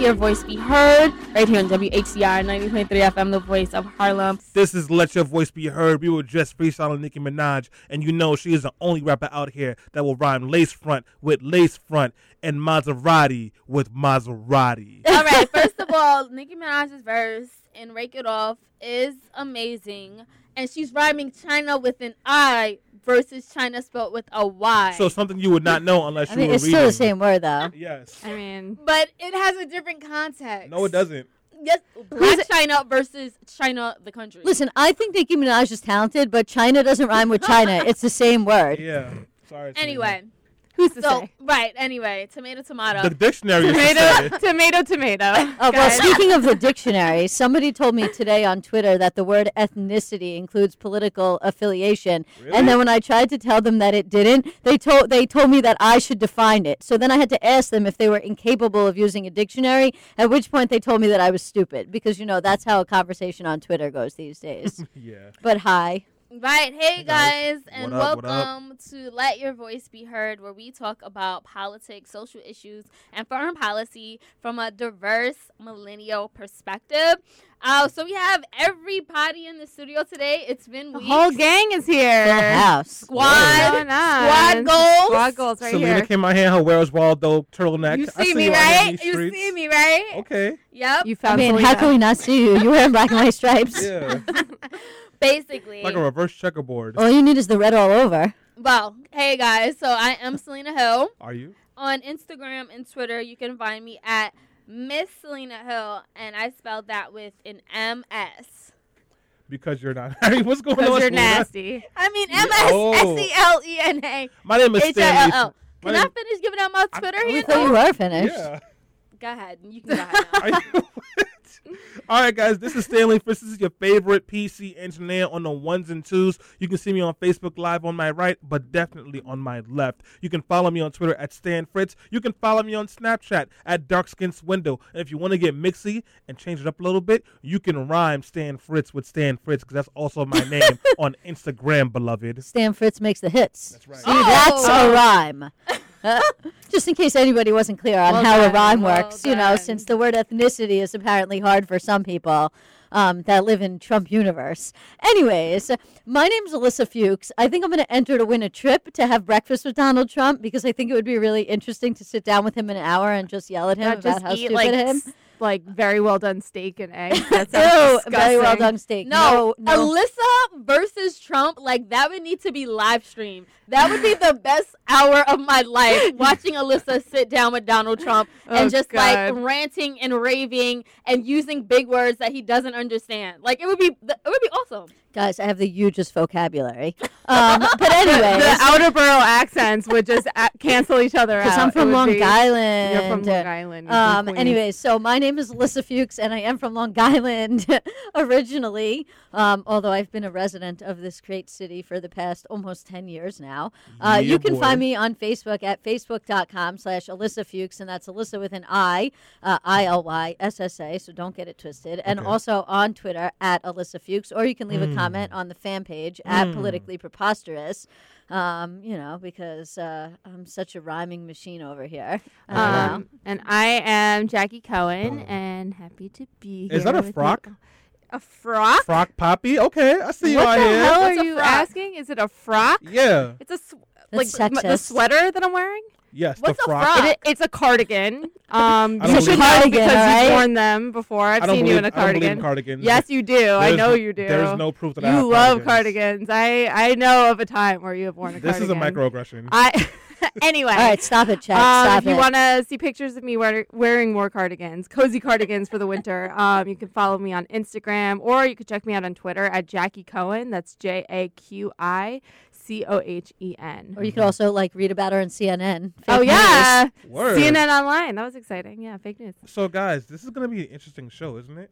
let your voice be heard right here on WHCR 90.3 FM, the voice of Harlem. This is Let Your Voice Be Heard. We were just freestyling Nicki Minaj, and you know she is the only rapper out here that will rhyme lace front with lace front and Maserati with Maserati. All right, first of all, Nicki Minaj's verse in Rake It Up is amazing. And she's rhyming China with an I versus China spelled with a Y. So something you would not know unless I you mean, were it's reading. still the same word though. Yes. I mean, but it has a different context. No, it doesn't. Yes, Blac Chyna versus China, the country. Listen, I think Nicki Minaj is talented, but China doesn't rhyme with China. it's the same word. Yeah. Sorry. Selena. Anyway, who's to so say? right. Anyway, tomato, tomato. The dictionary is to Tomato, say. tomato, tomato. Oh, well, speaking of the dictionary, somebody told me today on Twitter that the word ethnicity includes political affiliation. Really? And then when I tried to tell them that it didn't, they told they told me that I should define it. So then I had to ask them if they were incapable of using a dictionary, at which point they told me that I was stupid because you know, that's how a conversation on Twitter goes these days. Yeah. but hi. Right. Hey, guys. guys, and up, welcome to Let Your Voice Be Heard, where we talk about politics, social issues, and foreign policy from a diverse millennial perspective. Uh, so we have everybody in the studio today. It's been The whole gang is here. Full house. Squad. Going on. Squad goals. Squad goals right Selena here. came out here in her Where's Waldo turtleneck. You I see me, you out here in right? You see me, right? Okay. Yep. You I found mean, Selena. how can we not see you? You're wearing black and white stripes. Yeah. Basically. like a reverse checkerboard. All you need is the red all over. well, hey, guys. So I am Selena Hill. Are you? on Instagram and Twitter, you can find me at Miss Selena Hill, and I spelled that with an M S. Because you're not. I mean, what's going Because on? you're Selena? nasty. I mean Yeah, M S. S E L E N A My name is H I Stanley. L L. My Can I finish giving out my Twitter I We handle? thought you were finished. Yeah. Go ahead. You can go ahead. now. Are you- All right, guys. This is Stanley Fritz. This is your favorite PC engineer on the ones and twos. You can see me on Facebook Live on my right, but definitely on my left. You can follow me on Twitter at Stan Fritz. You can follow me on Snapchat at Darkskins Window. And if you want to get mixy and change it up a little bit, you can rhyme Stan Fritz with Stan Fritz because that's also my name on Instagram, beloved. Stan Fritz makes the hits. That's right. See, Oh. that's a oh. rhyme. Just in case anybody wasn't clear on Well how a rhyme well works, you know, since the word ethnicity is apparently hard for some people um, that live in Trump universe. Anyways, my name's Alyssa Fuchs. I think I'm going to enter to win a trip to have breakfast with Donald Trump because I think it would be really interesting to sit down with him an hour and just yell at him Not about how stupid like him. Like very well done steak and eggs. That Ew, sounds very well done steak. No, no, no. Alyssa versus Trump, like that would need to be live streamed. That would be the best hour of my life, watching Alyssa sit down with Donald Trump and Oh, just like ranting and raving and using big words that he doesn't understand. Like it would be, it would be awesome. Guys, I have the hugest vocabulary. Um, but anyway, the outer borough accents would just a- cancel each other out. because I'm from Long be- Island. You're from Long Island. you're Um, Queens. anyways, so my name is Alyssa Fuchs, and I am from Long Island originally. Um, although I've been a resident of this great city for the past almost ten years now. Uh, Yeah, you can boy. find me on Facebook at facebook.com/slash Alyssa Fuchs, and that's Alyssa with an I, uh, I L Y S S A. So don't get it twisted. And Okay. also on Twitter at Alyssa Fuchs, or you can leave a Mm. Comment on the fan page at Mm. Politically Preposterous. Um, you know, because uh, I'm such a rhyming machine over here. I. Um, and I am Jackie Cohen, and happy to be here. Is that a with you. frock? A frock? Frock Poppy? Okay, I see you what out the here. hell What's are you frock? asking? Is it a frock? Yeah. It's a sw- like m- the sweater that I'm wearing. Yes, What's the a frock. frock? It, it's a cardigan. Um, I you don't should believe- know Cardigan, because alright? you've worn them before. I've seen believe, you in a I don't in cardigan. cardigans. Yes, you do. I know you do. There's no proof that I you have love cardigans. cardigans. I I know of a time where you have worn a cardigan. This is a microaggression. I anyway. All right, stop it, Chad. Um, stop if you want to see pictures of me wear- wearing more cardigans, cozy cardigans for the winter, um, you can follow me on Instagram or you can check me out on Twitter at Jackie Cohen. That's J A Q I C O H E N. or you could also like read about her on CNN. Fake Oh news. yeah, Word. CNN Online. That was exciting. Yeah, fake news. So, guys, this is going to be an interesting show, isn't it?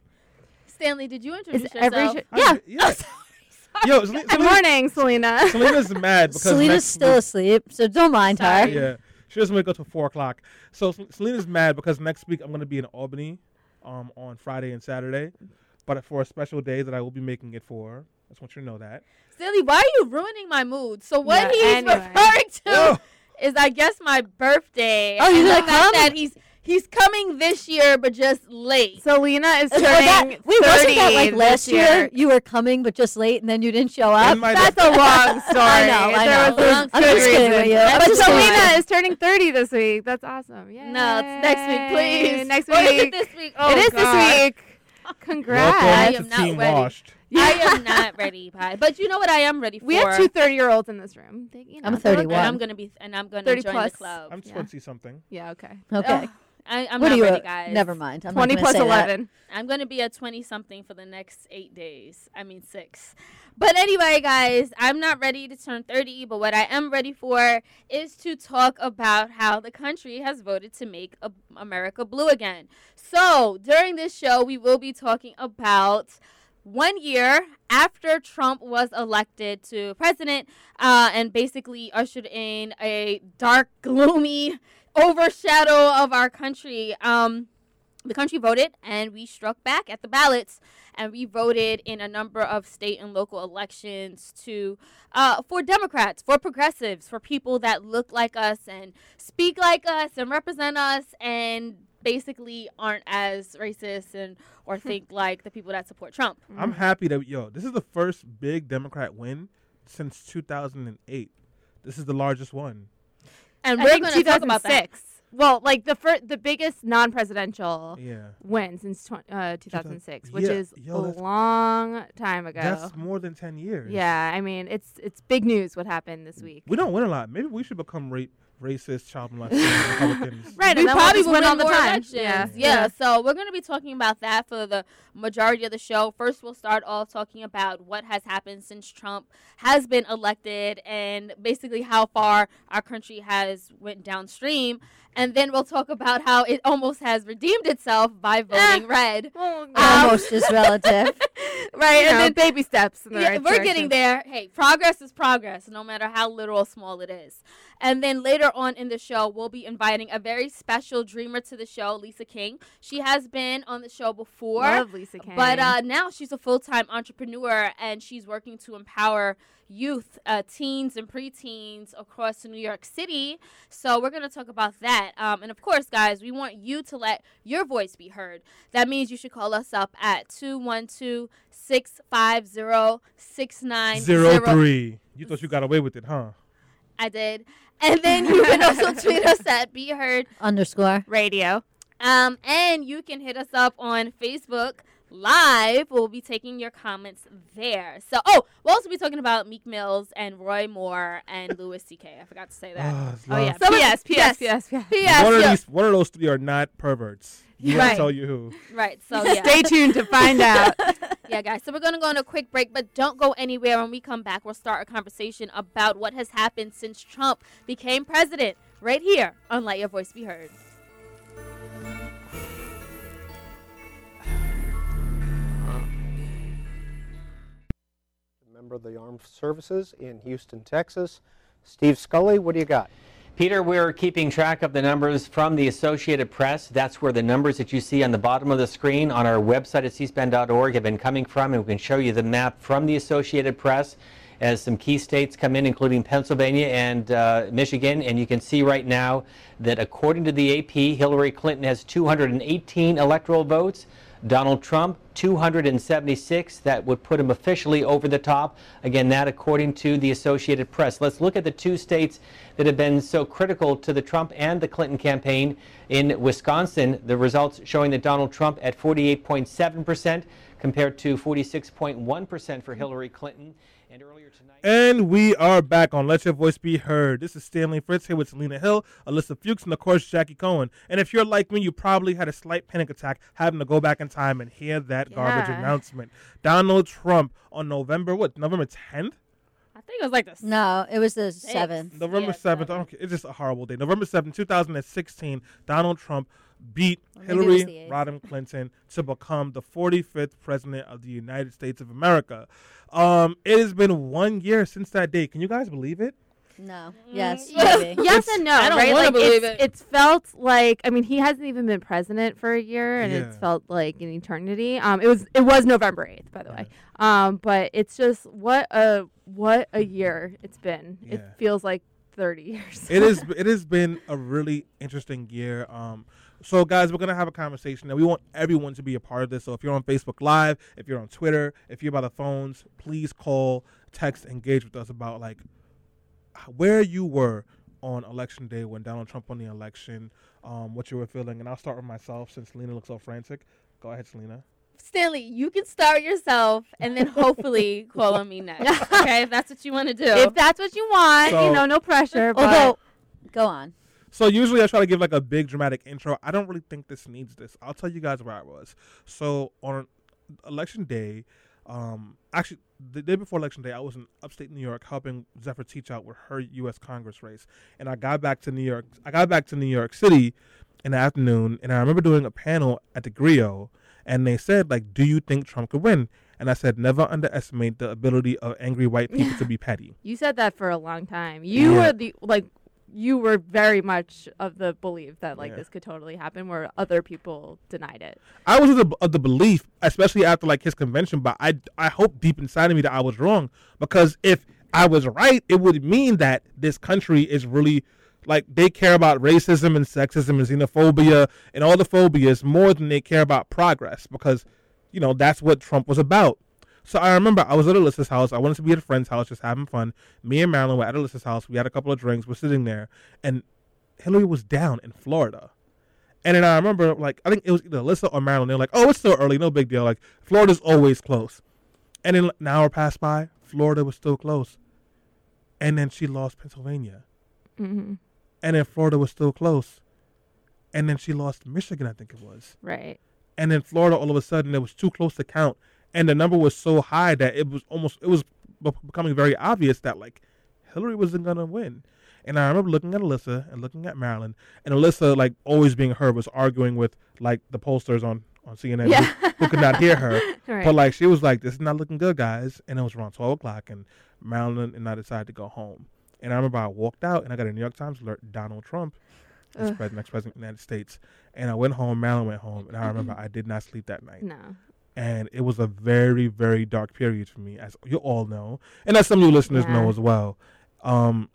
Stanley, did you introduce Is every yourself? sh- I- yeah. yeah. Yo, Selena, Good morning, Selena. Selena's mad because Selena's next still asleep, so don't mind her. Yeah, she doesn't wake up till four o'clock. So Sel- Selena's mad because next week I'm going to be in Albany, um, on Friday and Saturday, but for a special day that I will be making it for. I just want you to know that. Stanley, why are you ruining my mood? So what Yeah, he's anyway. referring to Yo. is, I guess, my birthday. Oh, he's and the gonna fact come? that he's He's coming this year, but just late. So Lena is Oh, turning that- wait, wasn't that like this last year? You were coming, but just late, and then you didn't show up. That's a long story. I know, I There know. was a I'm good just kidding reason. with you. I'm But just kidding. Selena is turning 30 this week. That's awesome. Yeah. No, it's next week, please. Next Or is it week. this week? Oh, it is God. this week. Congrats. I Welcome am to not Team ready. Washed. I am not ready, Pie. But you know what? I am ready for. We have two 30 year olds in this room. They, you know, I'm 31. and I'm gonna be, and I'm gonna 30 join plus. the club. I'm Yeah. 20 something. Yeah, okay. Okay. Ugh, I, I'm what not are you? ready, uh, guys. Never mind. I'm 20 gonna plus say that. 11. I'm gonna be a 20 something for the next eight days. I mean six. But anyway, guys, I'm not ready to turn 30. But what I am ready for is to talk about how the country has voted to make America blue again. So during this show, we will be talking about one year after Trump was elected to president uh, and basically ushered in a dark, gloomy overshadow of our country. Um, the country voted and we struck back at the ballots and we voted in a number of state and local elections to uh, for democrats for progressives for people that look like us and speak like us and represent us and basically aren't as racist and or think like the people that support trump I'm happy that yo, this is the first big Democrat win since 2008. This is the largest one. and I we're think going to talk about that 2006. Well, like the first, the biggest non-presidential Yeah. win since tw- uh, 2006, which Yeah, is yo, a long time ago. That's more than 10 years. yeah, I mean, it's it's big news what happened this week. We don't win a lot. Maybe we should become ra- racist, child molesting Republicans. Right, we and probably just will win win all the more time. elections. Yeah. Yeah. So we're going to be talking about that for the majority of the show. First, we'll start off talking about what has happened since Trump has been elected and basically how far our country has went downstream. And then we'll talk about how it almost has redeemed itself by voting red. Well, Um, Almost is relative. right. you and know, then baby steps. In the yeah, right we're getting there. Hey, progress is progress, no matter how little or small it is. And then later on in the show, we'll be inviting a very special dreamer to the show, Lisa King. She has been on the show before. Love Lisa Kane. But uh, now she's a full time entrepreneur and she's working to empower youth, uh, teens, and preteens across New York City. So we're going to talk about that. Um, and of course, guys, we want you to let your voice be heard. That means you should call us up at 212 650 6903. You thought you got away with it, huh? I did. And then you can also tweet us at Be Heard Underscore. radio. Um, and you can hit us up on Facebook Live. We'll be taking your comments there. So, oh, we'll also be talking about Meek Mills and Roy Moore and Louis C.K. I forgot to say that. Ah, Oh yeah. love. So P.S. yes. P.S. P.S. P.S. P.S. one of these, one of those three are not perverts. You Right. right. tell you who. Right. So yeah. Stay tuned to find out. yeah, guys. So we're gonna go on a quick break, but don't go anywhere. When we come back, we'll start a conversation about what has happened since Trump became president. Right here on Let Your Voice Be Heard. member of the Armed Services in Houston, Texas. Steve Scully, what do you got? Peter, we're keeping track of the numbers from the Associated Press. That's where the numbers that you see on the bottom of the screen on our website at cspan.org have been coming from, and we can show you the map from the Associated Press as some key states come in, including Pennsylvania and uh, Michigan. And you can see right now that according to the AP, Hillary Clinton has 218 electoral votes. Donald Trump, 276. That would put him officially over the top. Again, that according to the Associated Press. Let's look at the two states that have been so critical to the Trump and the Clinton campaign. In Wisconsin, the results showing that Donald Trump at 48.7% compared to 46.1% for Hillary Clinton. And earlier tonight. And we are back on Let Your Voice Be Heard. This is Stanley Fritz here with Selena Hill, Alyssa Fuchs, and of course Jackie Cohen. And if you're like me, you probably had a slight panic attack having to go back in time and hear that garbage announcement. Donald Trump on November what? November 10th? I think it was like the No, it was the seventh. November Yeah, 7th. I don't care. It's just a horrible day. November 7th, 2016, Donald Trump beat Or maybe it was Hillary. Rodham Clinton to become the 45th president of the United States of America. Um, it has been one year since that day. Can you guys believe it? No. Yes, yes. maybe. yes and no, I don't right? wanna believe it's, it. it's felt like I mean he hasn't even been president for a year, and it's felt like an eternity. Um, it was it was November eighth, by the way. Um, but it's just what a what a year it's been. It feels like thirty years. it is it has been a really interesting year um So, guys, we're gonna have a conversation, and we want everyone to be a part of this. So, if you're on Facebook Live, if you're on Twitter, if you're by the phones, please call, text, engage with us about like where you were on election day when Donald Trump won the election, um, what you were feeling. And I'll start with myself since Selena looks so frantic. Go ahead, Selena. Stanley, you can start yourself and then hopefully call on me next. Okay, if that's what you want to do. If that's what you want, So- you know, no pressure. But Although, go on. So usually I try to give like a big dramatic intro. I don't really think this needs this. I'll tell you guys where I was. So on election day, um, actually the day before election day, I was in upstate New York helping Zephyr Teachout with her U.S. Congress race, and I got back to New York. I got back to New York City in the afternoon, and I remember doing a panel at the Griot, and they said like, "Do you think Trump could win?" And I said, "Never underestimate the ability of angry white people to be petty." you said that for a long time. You Yeah. were the like. You were very much of the belief that like Yeah. this could totally happen, where other people denied it. I was of the, of the belief, especially after like his convention, but I I hope deep inside of me that I was wrong because if I was right, it would mean that this country is really like they care about racism and sexism and xenophobia and all the phobias more than they care about progress because you know that's what Trump was about. So I remember I was at Alyssa's house. I wanted to be at a friend's house, just having fun. Me and Marilyn were at Alyssa's house. We had a couple of drinks. We're sitting there, and Hillary was down in Florida. And then I remember, like, I think it was either Alyssa or Marilyn. They're like, "Oh, it's still early, no big deal. Like, Florida's always close." And then an hour passed by, Florida was still close. And then she lost Pennsylvania, hmm and then Florida was still close. And then she lost Michigan, I think it was. Right. And then Florida, all of a sudden, it was too close to count, and the number was so high that it was almost it was becoming very obvious that like Hillary wasn't gonna win. And I remember looking at Alyssa and looking at Marilyn, and Alyssa, like always being her, was arguing with like the pollsters on on CNN who- who, could not hear her. Right. But like she was like, "This is not looking good, guys." And it was around twelve o'clock, and Marilyn and I decided to go home. And I remember I walked out, and I got a New York Times alert: Donald Trump is Ugh. pres- next president of the United States. And I went home. Marilyn went home, and I remember I did not sleep that night. no. And it was a very, very dark period for me, as you all know, and as some of you listeners know as well. Um,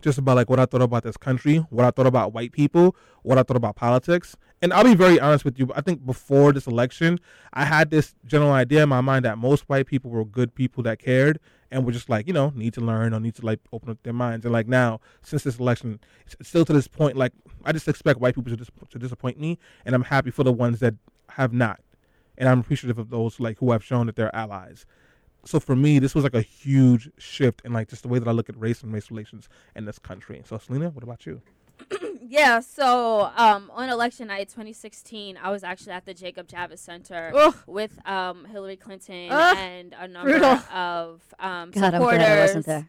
just about like what I thought about this country, what I thought about white people, what I thought about politics. And I'll be very honest with you. I think before this election, I had this general idea in my mind that most white people were good people that cared and were just like, you know, need to learn or need to like open up their minds. And like now, since this election, still to this point, like I just expect white people to, dis- to disappoint me, and I'm happy for the ones that have not. And I'm appreciative of those like who have shown that they're allies. So for me, this was like a huge shift in like just the way that I look at race and race relations in this country. So Selena, what about you? yeah, so um, on election night 2016, I was actually at the Jacob Javits Center Ugh. with um, Hillary Clinton Ugh. and a number Brutal. of um, God, I'm supporters. glad I wasn't there.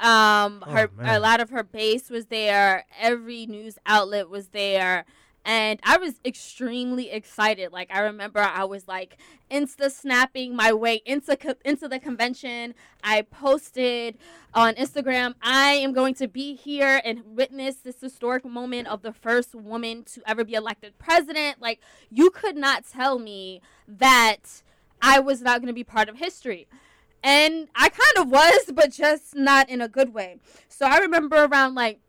Um, Oh, her man. a lot of her base was there. Every news outlet was there, and I was extremely excited. Like I remember, I was like insta snapping my way into co- into the convention. I posted on Instagram, "I am going to be here and witness this historic moment of the first woman to ever be elected president." Like you could not tell me that I was not going to be part of history. And I kind of was, but just not in a good way. So I remember around like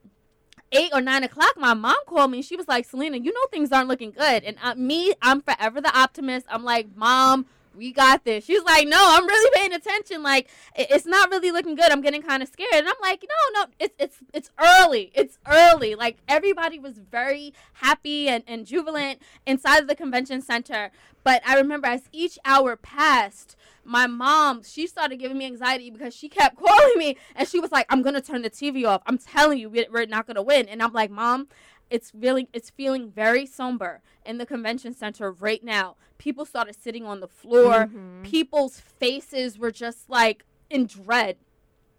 eight or nine o'clock, my mom called me. and She was like, Selena, you know things aren't looking good. And uh, me, I'm forever the optimist. I'm like, Mom, we got this. She's like, No, I'm really paying attention. Like, it's not really looking good. I'm getting kind of scared. And I'm like, No, no, it's it's it's early. It's early. Like everybody was very happy and, and jubilant inside of the convention center. But I remember as each hour passed, my mom she started giving me anxiety because she kept calling me and she was like i'm gonna turn the tv off i'm telling you we're not gonna win and i'm like mom it's really it's feeling very somber in the convention center right now people started sitting on the floor Mhm. people's faces were just like in dread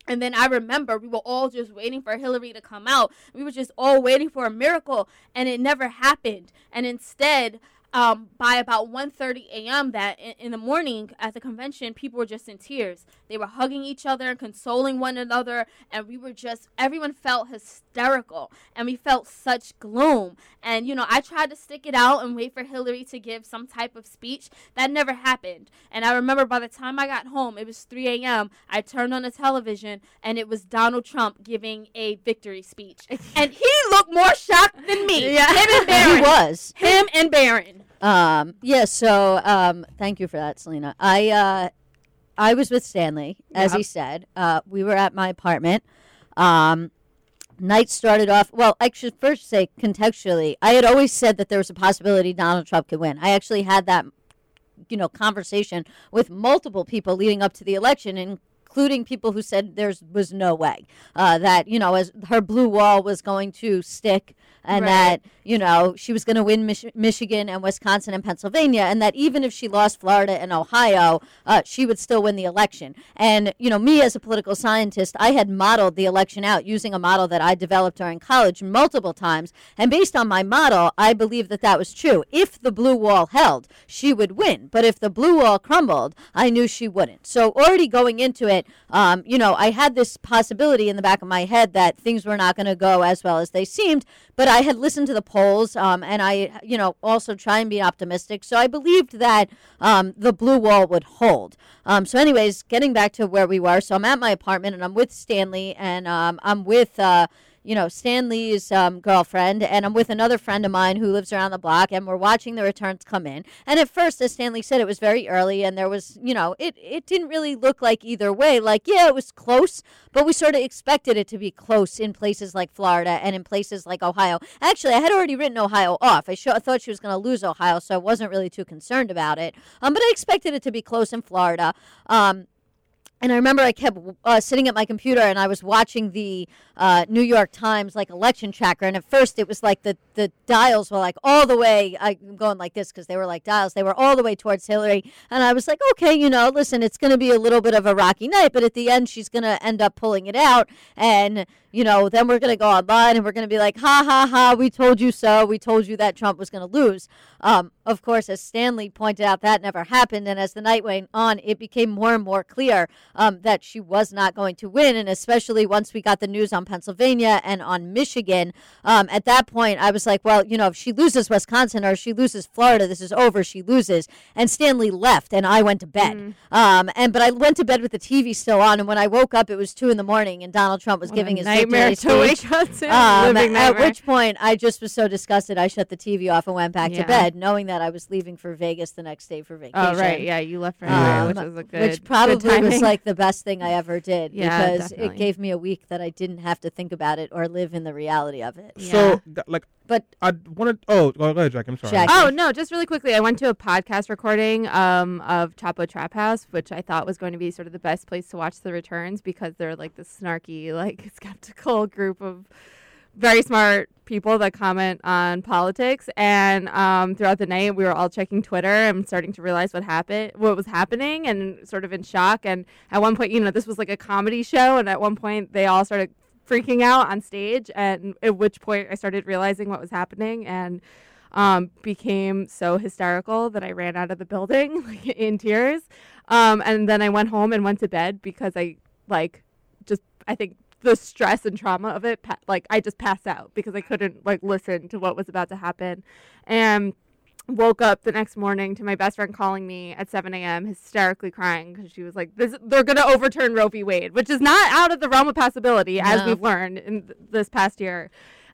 and then I remember we were all just waiting for Hillary to come out. We were just all waiting for a miracle, and it never happened. And instead, um, by about 1.30 a.m. that in, in the morning at the convention, people were just in tears. They were hugging each other and consoling one another, and we were just everyone felt hysterical, and we felt such gloom. And you know, I tried to stick it out and wait for Hillary to give some type of speech. That never happened. And I remember by the time I got home, it was 3 a.m. I turned on the television, and it was Donald Trump giving a victory speech, and he looked more shocked than me. Yeah. Him and Barron. He was. Him and Barron. Um, yeah, so um, thank you for that, Selena. I uh, I was with Stanley, as he said. Uh, we were at my apartment. Um, night started off. Well, I should first say contextually, I had always said that there was a possibility Donald Trump could win. I actually had that, you know, conversation with multiple people leading up to the election, including people who said there was no way uh, that you know, as her blue wall was going to stick, and Right. that you know she was going to win Mich- Michigan and Wisconsin and Pennsylvania, and that even if she lost Florida and Ohio, uh, she would still win the election. And you know, me as a political scientist, I had modeled the election out using a model that I developed during college multiple times, and based on my model, I believe that that was true. If the blue wall held, she would win, but if the blue wall crumbled, I knew she wouldn't. So already going into it, um, you know, I had this possibility in the back of my head that things were not going to go as well as they seemed, but I had listened to the polls, um, and I, you know, also try and be optimistic. So I believed that um, the blue wall would hold. Um, so, anyways, getting back to where we were, so I'm at my apartment and I'm with Stanley, and um, I'm with. Uh, you know, Stanley's um, girlfriend, and I'm with another friend of mine who lives around the block, and we're watching the returns come in. And at first, as Stanley said, it was very early, and there was, you know, it, it didn't really look like either way. Like, yeah, it was close, but we sort of expected it to be close in places like Florida and in places like Ohio. Actually, I had already written Ohio off. I, sure, I thought she was going to lose Ohio, so I wasn't really too concerned about it. Um, but I expected it to be close in Florida. Um, and I remember I kept uh, sitting at my computer and I was watching the uh, New York Times like election tracker. And at first it was like the, the dials were like all the way, I'm going like this because they were like dials, they were all the way towards Hillary. And I was like, okay, you know, listen, it's going to be a little bit of a rocky night, but at the end she's going to end up pulling it out. And, you know, then we're going to go online and we're going to be like, ha ha ha, we told you so. We told you that Trump was going to lose. Um, of course, as Stanley pointed out, that never happened. And as the night went on, it became more and more clear um, that she was not going to win. And especially once we got the news on Pennsylvania and on Michigan, um, at that point, I was like, well, you know, if she loses Wisconsin or she loses Florida, this is over. She loses. And Stanley left, and I went to bed. Um, and but I went to bed with the TV still on. And when I woke up, it was two in the morning, and Donald Trump was What giving his nightmare to speech. wake up. Um, at which point, I just was so disgusted, I shut the TV off and went back Yeah. to bed, knowing that I was leaving for Vegas the next day for vacation. Oh right, yeah, you left right Um, away, which was a good, which probably was timing. Like the best thing I ever did Yeah, because definitely. it gave me a week that I didn't have to think about it or live in the reality of it. So, g- like, But I wanted. Oh, go ahead, Jack. I'm sorry. Jack. Oh no! Just really quickly, I went to a podcast recording um, of Chapo Trap House, which I thought was going to be sort of the best place to watch the returns because they're like the snarky, like skeptical group of very smart people that comment on politics. And um, throughout the night, we were all checking Twitter and starting to realize what happened, what was happening, and sort of in shock. And at one point, you know, this was like a comedy show, and at one point, they all started freaking out on stage. And at which point, I started realizing what was happening, and um, became so hysterical that I ran out of the building like, in tears. Um, and then I went home and went to bed because I like just I think the stress and trauma of it like I just passed out because I couldn't like listen to what was about to happen, and woke up the next morning to my best friend calling me at 7 a.m. hysterically crying because she was like, "This they're gonna overturn Roe v. Wade," which is not out of the realm of possibility as we've learned in th- this past year.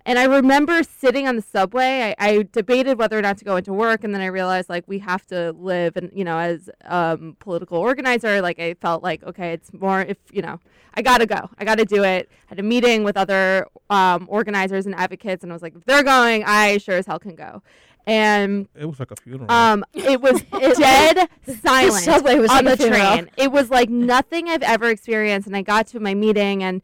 And I remember sitting on the subway. I, I debated whether or not to go into work, and then I realized like we have to live, and you know, as um, political organizer, like I felt like okay, it's more if you know, I gotta go, I gotta do it. I had a meeting with other um, organizers and advocates, and I was like, if they're going, I sure as hell can go. And It was like a funeral. um, it was dead silent subway was on like the funeral. train. It was like nothing I've ever experienced. And I got to my meeting, and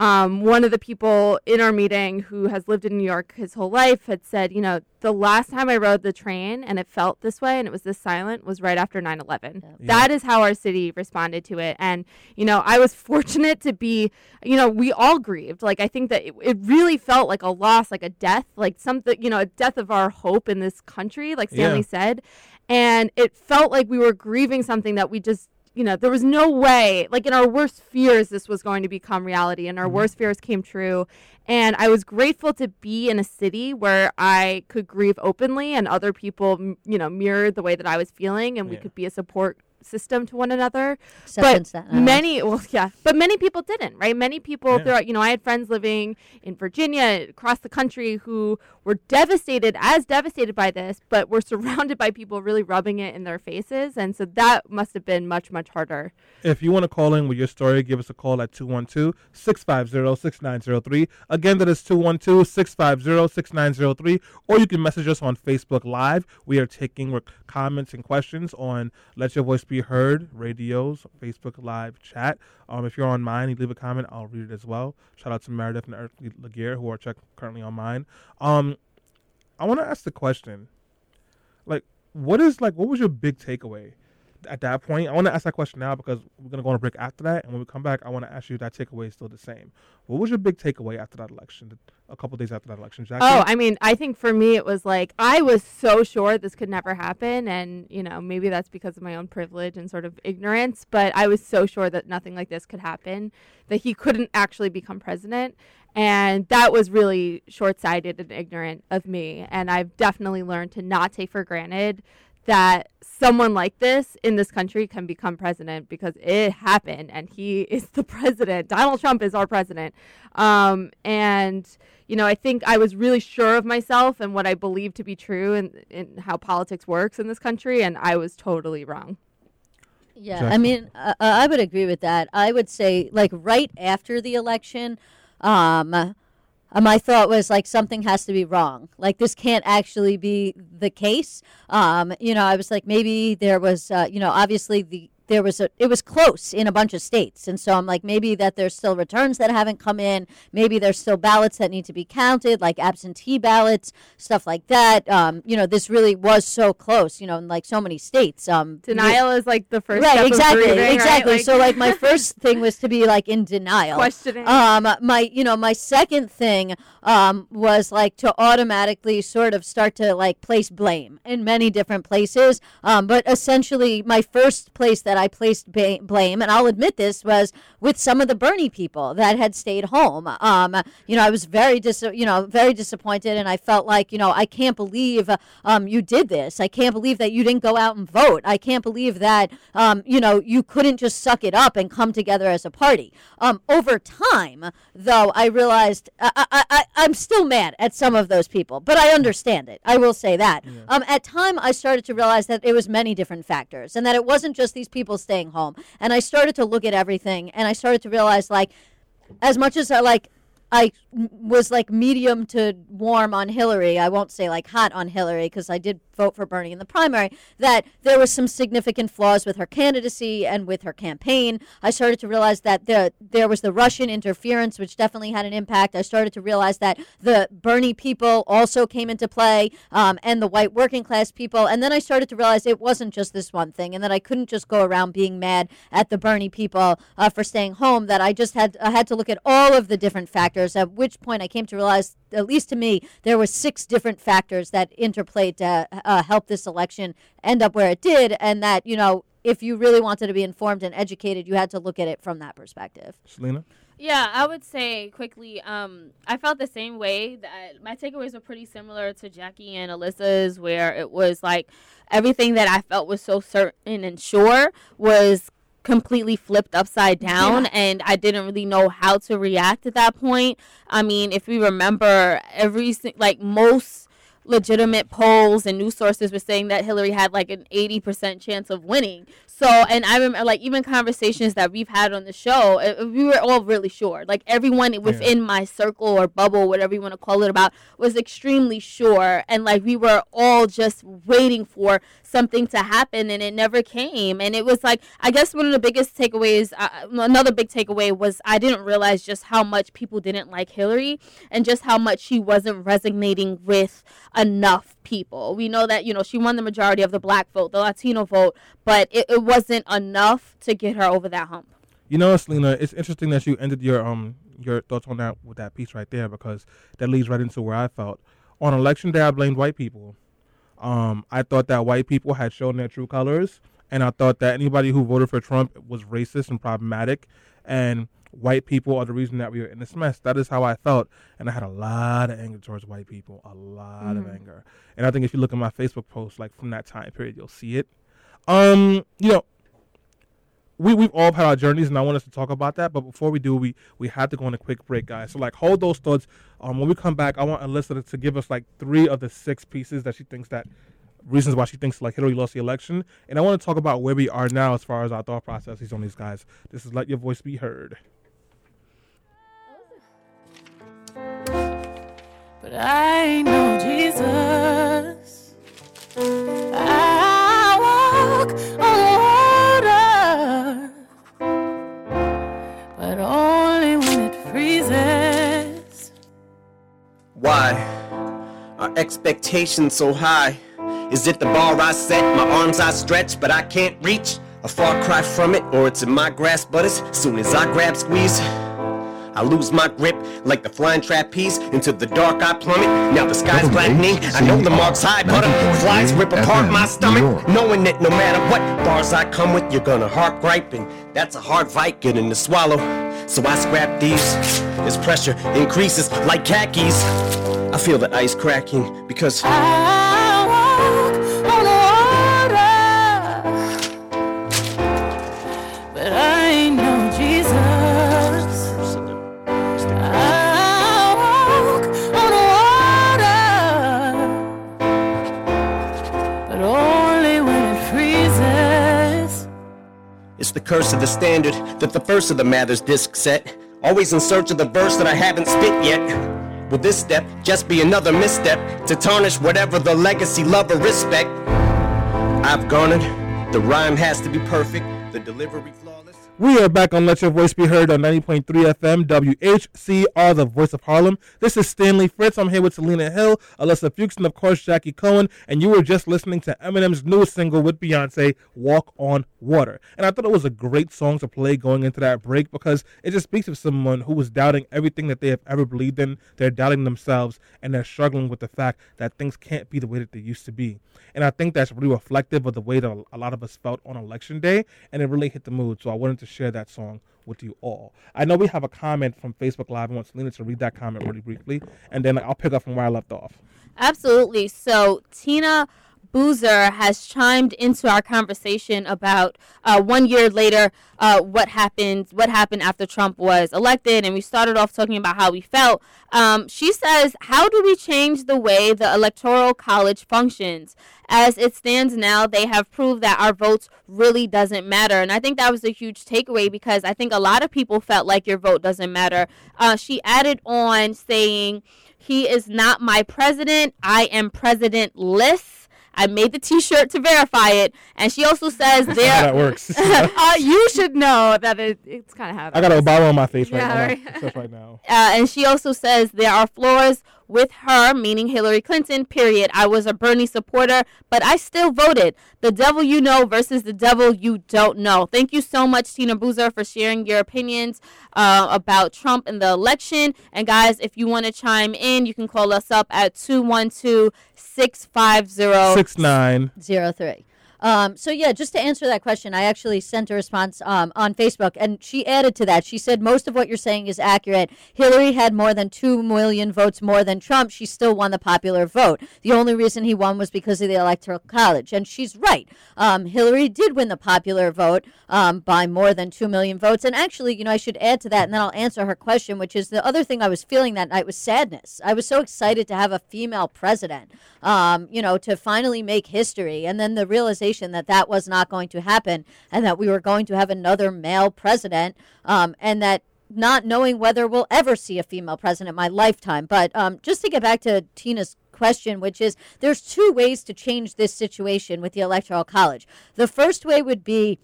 Um, one of the people in our meeting who has lived in New York his whole life had said, you know, the last time I rode the train and it felt this way and it was this silent was right after 9 11. Yep. That is how our city responded to it. And, you know, I was fortunate to be, you know, we all grieved. Like, I think that it, it really felt like a loss, like a death, like something, you know, a death of our hope in this country, like Stanley Yeah. said. And it felt like we were grieving something that we just, you know, there was no way, like in our worst fears, this was going to become reality, and our mm-hmm. worst fears came true. And I was grateful to be in a city where I could grieve openly, and other people, you know, mirrored the way that I was feeling, and we could be a support system to one another Except but Staten Island. Uh-huh. many well yeah but many people didn't right many people Yeah. throughout you know i had friends living in virginia across the country who were devastated as devastated by this but were surrounded by people really rubbing it in their faces and so that must have been much much harder If you want to call in with your story, give us a call at 212 650 6903. Again, that is 212 650 6903. Or you can message us on Facebook Live. We are taking comments and questions on Let Your Voice Be Heard, radios, Facebook Live chat. Um, if you're on mine, you leave a comment, I'll read it as well. Shout out to Meredith and Eric Laguerre, who are check- currently on mine. Um, I want to ask the question like, what is like, what was your big takeaway? At that point, I want to ask that question now because we're gonna go on a break after that, and when we come back, I want to ask you that takeaway is still the same. What was your big takeaway after that election? A couple days after that election, Jackie? Oh, I mean, I think for me it was like I was so sure this could never happen and, you know, maybe that's because of my own privilege and sort of ignorance, but I was so sure that nothing like this could happen, that he couldn't actually become president. And that was really short-sighted and ignorant of me, and I've definitely learned to not take for granted that someone like this in this country can become president because it happened and he is the president. Donald Trump is our president. Um, and, you know, I think I was really sure of myself and what I believed to be true and, and how politics works in this country. And I was totally wrong. Yeah, Jackie? I mean, uh, I would agree with that. I would say, like, right after the election, um, uh, my thought was like something has to be wrong. Like this can't actually be the case. Um, you know, I was like maybe there was, uh, you know, obviously the there was a it was close in a bunch of states, and so I'm like maybe that there's still returns that haven't come in. Maybe there's still ballots that need to be counted, like absentee ballots, stuff like that. Um, you know, this really was so close. You know, in like so many states. Um, Denial is like the first right step of exactly right? exactly Like, so like my first thing was to be like in denial questioning. um my you know my second thing um was like to automatically sort of start to like place blame in many different places um but essentially my first place that I placed ba- blame and I'll admit this was with some of the Bernie people that had stayed home. Um you know I was very dis you know very disappointed and I felt like you know I can't believe um you did this. I can't believe that you didn't go out and vote. I can't believe that um you know you couldn't just suck it up and come together as a party. Um over time though I realized I, I, I I'm still mad at some of those people but I understand it. I will say that. Um at time I started to realize that it was many different factors and that it wasn't just these people staying home. And I started to look at everything and I started to realize like as much as I like I was like medium to warm on Hillary. I won't say like hot on Hillary because I did vote for Bernie in the primary. That there was some significant flaws with her candidacy and with her campaign. I started to realize that the there was the Russian interference, which definitely had an impact. I started to realize that the Bernie people also came into play, um, and the white working class people. And then I started to realize it wasn't just this one thing, and that I couldn't just go around being mad at the Bernie people uh, for staying home. That I just had I had to look at all of the different factors. At which point I came to realize, at least to me, there were six different factors that interplayed to uh, help this election end up where it did, and that you know. If you really wanted to be informed and educated, you had to look at it from that perspective. Selena? Yeah, I would say quickly. Um, I felt the same way. That my takeaways were pretty similar to Jackie and Alyssa's, where it was like everything that I felt was so certain and sure was completely flipped upside down and I didn't really know how to react at that point. I mean, if we remember every like most legitimate polls and news sources were saying that Hillary had like an 80% chance of winning. So, and I remember like even conversations that we've had on the show, uh, we were all really sure. Like everyone within my circle or bubble, whatever you want to call it, about was extremely sure. And like we were all just waiting for something to happen and it never came. And it was like, I guess one of the biggest takeaways, uh, another big takeaway was I didn't realize just how much people didn't like Hillary and just how much she wasn't resonating with enough people. We know that, you know, she won the majority of the black vote, the Latino vote, but it, it wasn't enough to get her over that hump. You know, Selena, it's interesting that you ended your um your thoughts on that with that piece right there because that leads right into where I felt. On election day, I blamed white people. Um, I thought that white people had shown their true colors, and I thought that anybody who voted for Trump was racist and problematic, and white people are the reason that we are in this mess. That is how I felt, and I had a lot of anger towards white people, a lot of anger. And I think if you look at my Facebook posts, like from that time period, you'll see it. Um, you know, we we've all had our journeys, and I want us to talk about that. But before we do, we we have to go on a quick break, guys. So like, hold those thoughts. Um, when we come back, I want Alyssa to give us like three of the six pieces that she thinks that reasons why she thinks like Hillary lost the election, and I want to talk about where we are now as far as our thought processes on these guys. This is let your voice be heard. But I know Jesus. I walk Why are expectations so high? Is it the bar I set, my arms I stretch, but I can't reach? A far cry from it, or it's in my grasp, but as soon as I grab squeeze, I lose my grip like the flying trapeze. Into the dark I plummet. Now the sky's blackening. I know the mark's high, but flies rip apart my stomach. Knowing that no matter what bars I come with, you're gonna heart gripe, and that's a hard fight getting to swallow. So I scrap these. As pressure increases like khakis, I feel the ice cracking because. I It's the curse of the standard that the first of the Mathers disc set. Always in search of the verse that I haven't spit yet. Will this step just be another misstep to tarnish whatever the legacy, love, or respect I've garnered? The rhyme has to be perfect, the delivery flawless. We are back on Let Your Voice Be Heard on 90.3 FM WHCR, the voice of Harlem. This is Stanley Fritz. I'm here with Selena Hill, Alyssa Fuchs, and of course Jackie Cohen. And you were just listening to Eminem's newest single with Beyonce, Walk on Water. And I thought it was a great song to play going into that break because it just speaks of someone who was doubting everything that they have ever believed in. They're doubting themselves and they're struggling with the fact that things can't be the way that they used to be. And I think that's really reflective of the way that a lot of us felt on election day, and it really hit the mood. So I wanted to share that song with you all. I know we have a comment from Facebook Live. I want Selena to read that comment really briefly, and then I'll pick up from where I left off. Absolutely. So Tina Boozer has chimed into our conversation about uh, one year later uh, what happened what happened after Trump was elected, and we started off talking about how we felt. Um, she says, "How do we change the way the electoral college functions? As it stands now, they have proved that our votes really doesn't matter." And I think that was a huge takeaway because I think a lot of people felt like your vote doesn't matter. Uh, she added on saying. He is not my president. I am President presidentless. I made the T-shirt to verify it, and she also says there. that works. Uh, you should know that it, it's kind of how I got Obama on my face right Yeah, now. right. Just right now. Uh, and she also says there are flaws with her, meaning Hillary Clinton, period. I was a Bernie supporter, but I still voted. The devil you know versus the devil you don't know. Thank you so much, Tina Boozer, for sharing your opinions uh, about Trump and the election. And guys, if you want to chime in, you can call us up at 212 650 Six nine. Zero three. Um, so yeah, just to answer that question, I actually sent a response um, on Facebook, and she added to that. She said most of what you're saying is accurate. Hillary had more than two million votes more than Trump. She still won the popular vote. The only reason he won was because of the electoral college, and she's right. Um, Hillary did win the popular vote um, by more than two million votes. And actually, you know, I should add to that, and then I'll answer her question, which is the other thing I was feeling that night was sadness. I was so excited to have a female president, um, you know, to finally make history, and then the realization that that was not going to happen, and that we were going to have another male president, um, and that not knowing whether we'll ever see a female president in my lifetime. But um, just to get back to Tina's question, which is there's two ways to change this situation with the Electoral College. The first way would be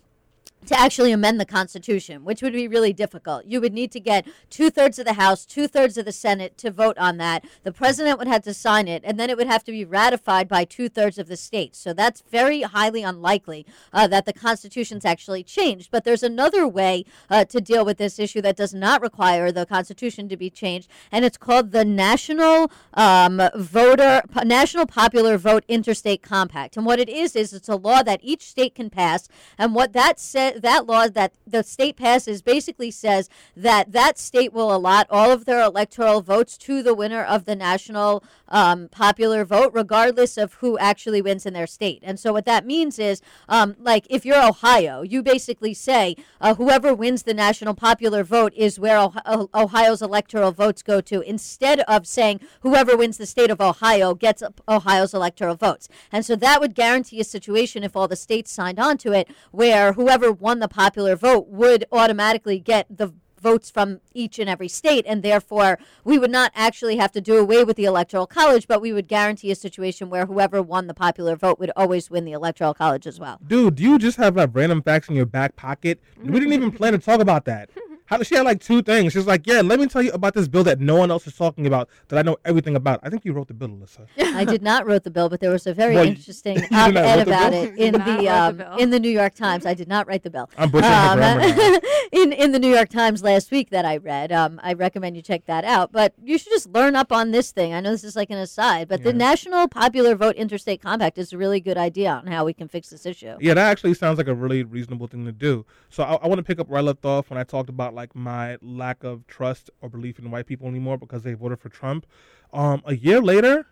to actually amend the Constitution, which would be really difficult. You would need to get two thirds of the House, two thirds of the Senate to vote on that. The president would have to sign it, and then it would have to be ratified by two thirds of the states. So that's very highly unlikely uh, that the Constitution's actually changed. But there's another way uh, to deal with this issue that does not require the Constitution to be changed, and it's called the National um, Voter National Popular Vote Interstate Compact. And what it is is it's a law that each state can pass, and what that says that law that the state passes basically says that that state will allot all of their electoral votes to the winner of the national um, popular vote, regardless of who actually wins in their state. And so what that means is, um, like, if you're Ohio, you basically say uh, whoever wins the national popular vote is where oh- oh- Ohio's electoral votes go to, instead of saying whoever wins the state of Ohio gets Ohio's electoral votes. And so that would guarantee a situation if all the states signed on to it, where whoever won the popular vote would automatically get the votes from each and every state, and therefore we would not actually have to do away with the electoral college, but we would guarantee a situation where whoever won the popular vote would always win the electoral college as well. Dude, do you just have like random facts in your back pocket? We didn't even plan to talk about that. How she had like two things. She's like, yeah, let me tell you about this bill that no one else is talking about that I know everything about. I think you wrote the bill, Alyssa. I did not wrote the bill, but there was a very Well, interesting you did not op-ed about it in the wrote the um, in the New York Times. I did not write the bill. I'm butchering her grammar now. in in the New York Times last week that I read. Um, I recommend you check that out. But you should just learn up on this thing. I know this is like an aside, but the National Popular Vote Interstate Compact is a really good idea on how we can fix this issue. Yeah, that actually sounds like a really reasonable thing to do. So I, I want to pick up where I left off when I talked about like my lack of trust or belief in white people anymore because they voted for Trump. Um, a year later,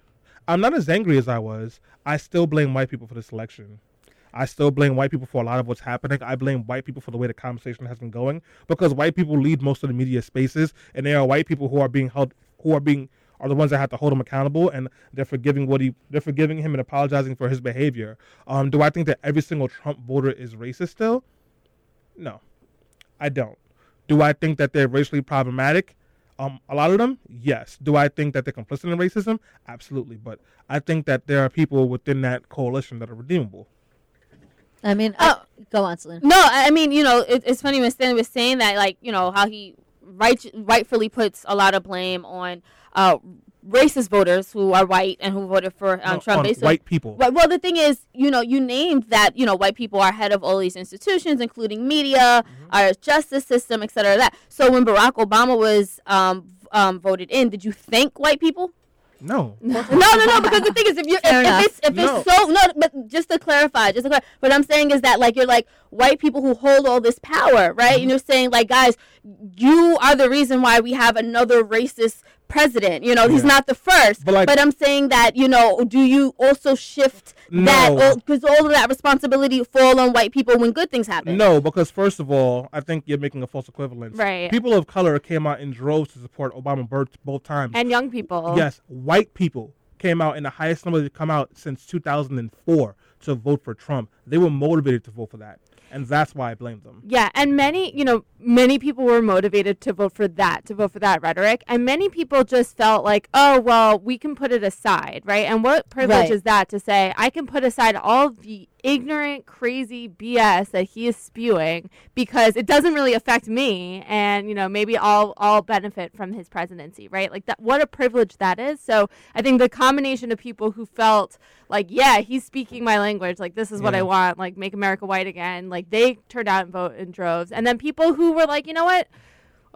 I'm not as angry as I was. I still blame white people for this election. I still blame white people for a lot of what's happening. I blame white people for the way the conversation has been going because white people lead most of the media spaces, and they are white people who are being held, who are being are the ones that have to hold him accountable, and they're forgiving what he, they're forgiving him and apologizing for his behavior. Um, do I think that every single Trump voter is racist still? No, I don't. Do I think that they're racially problematic? Um, a lot of them, yes. Do I think that they're complicit in racism? Absolutely. But I think that there are people within that coalition that are redeemable. I mean, Oh. I, go on, Selena. No, I I mean, you know, it, it's funny when Stan was saying that, like, you know, how he right, rightfully puts a lot of blame on uh, racist voters who are white and who voted for um, No, Trump. on based on- white people. Well, well, the thing is, you know, you named that, you know, white people are head of all these institutions, including media, our justice system, et cetera. That. So when Barack Obama was um, um, voted in, did you thank white people? No. no, no, no. Because the thing is, if you're if, if it's if No. it's so no, but just to clarify, just to clarify, what I'm saying is that like you're like white people who hold all this power, right? Mm-hmm. And you're saying like, guys, you are the reason why we have another racist president. You know, he's not the first. But, like- but I'm saying that you know, do you also shift No. that because all of that responsibility fall on white people when good things happen? No, because first of all, I think you're making a false equivalence. Right. People of color came out in droves to support Obama both, both times. and young people. Yes, white people came out in the highest number to come out since 2004 to vote for Trump. They were motivated to vote for that, and that's why I blame them. Yeah, and many, you know, many people were motivated to vote for that, to vote for that rhetoric, and many people just felt like, oh, well, we can put it aside, right? And what privilege Right. is that to say I can put aside all the ignorant, crazy BS that he is spewing because it doesn't really affect me, and you know, maybe I'll I'll benefit from his presidency, right? Like that. What a privilege that is. So I think the combination of people who felt like, yeah, he's speaking my language, like this is what I want, like make America white again, like they turned out and vote in droves, and then people who were like, you know what,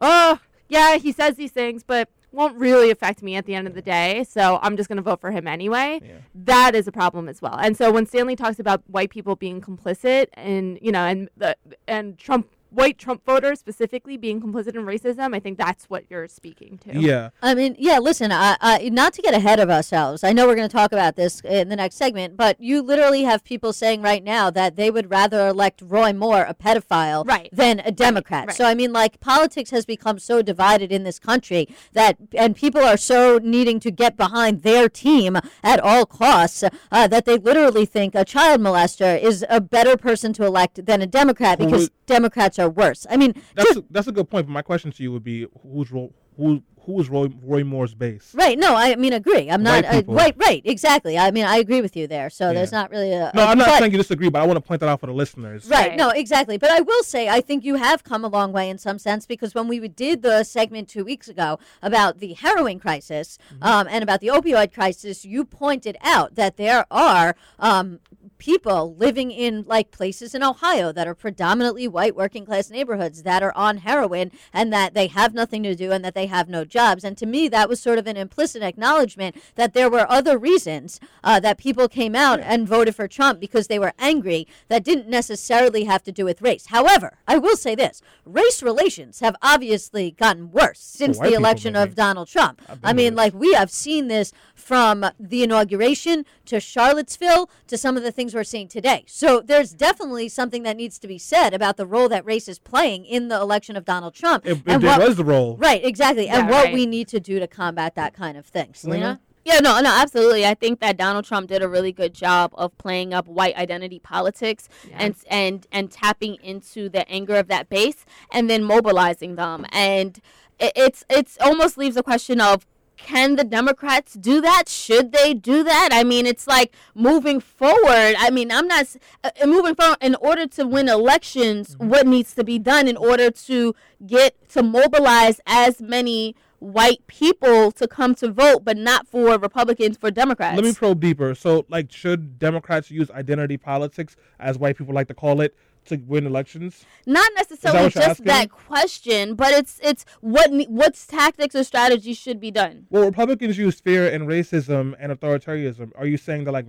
oh yeah, he says these things, but won't really affect me at the end of the day. So I'm just going to vote for him anyway. Yeah. That is a problem as well. And so when Stanley talks about white people being complicit and you know and the and Trump white Trump voters specifically being complicit in racism, I think that's what you're speaking to. Yeah. I mean, yeah, listen, I, I, not to get ahead of ourselves. I know we're going to talk about this in the next segment, but you literally have people saying right now that they would rather elect Roy Moore, a pedophile, Right. than a Democrat. right. So, I mean, like, politics has become so divided in this country that, and people are so needing to get behind their team at all costs uh, that they literally think a child molester is a better person to elect than a Democrat Who because would- Democrats are worse. I mean, That's just a, that's a good point. But my question to you would be, who's Ro- who who is Roy, Roy Moore's base? Right. No, I mean agree. I'm not White uh, right. Right. Exactly. I mean I agree with you there. So Yeah. there's not really a. No, a- I'm not but- saying you disagree, but I want to point that out for the listeners. Right. Right. No, exactly. But I will say, I think you have come a long way in some sense because when we did the segment two weeks ago about the heroin crisis Mm-hmm. um, and about the opioid crisis, you pointed out that there are um, people living in like places in Ohio that are predominantly white working class neighborhoods that are on heroin and that they have nothing to do and that they have no jobs. And to me, that was sort of an implicit acknowledgement that there were other reasons uh, that people came out and voted for Trump because they were angry that didn't necessarily have to do with race. However, I will say this race relations have obviously gotten worse since white the election of. Donald Trump. I mean, like, we have seen this from the inauguration to Charlottesville to some of the things we're seeing today. So there's definitely something that needs to be said about the role that race is playing in the election of Donald Trump. It, it, and it what, was the role. right, exactly. and what right. we need to do to combat that kind of thing. Selena? Selena? Yeah, no, no, absolutely. I think that Donald Trump did a really good job of playing up white identity politics Yeah. and and and tapping into the anger of that base and then mobilizing them. And it, it's it's almost leaves a question of can the Democrats do that? Should they do that? I mean, it's like moving forward. I mean, I'm not uh, uh, moving forward in order to win elections. What needs to be done in order to get to mobilize as many white people to come to vote, but not for Republicans, for Democrats. Let me probe deeper. So, like, should Democrats use identity politics, as white people like to call it, to win elections? not necessarily just asking? that question, but it's it's what what's tactics or strategies should be done. Well, Republicans use fear and racism and authoritarianism. Are you saying that, like,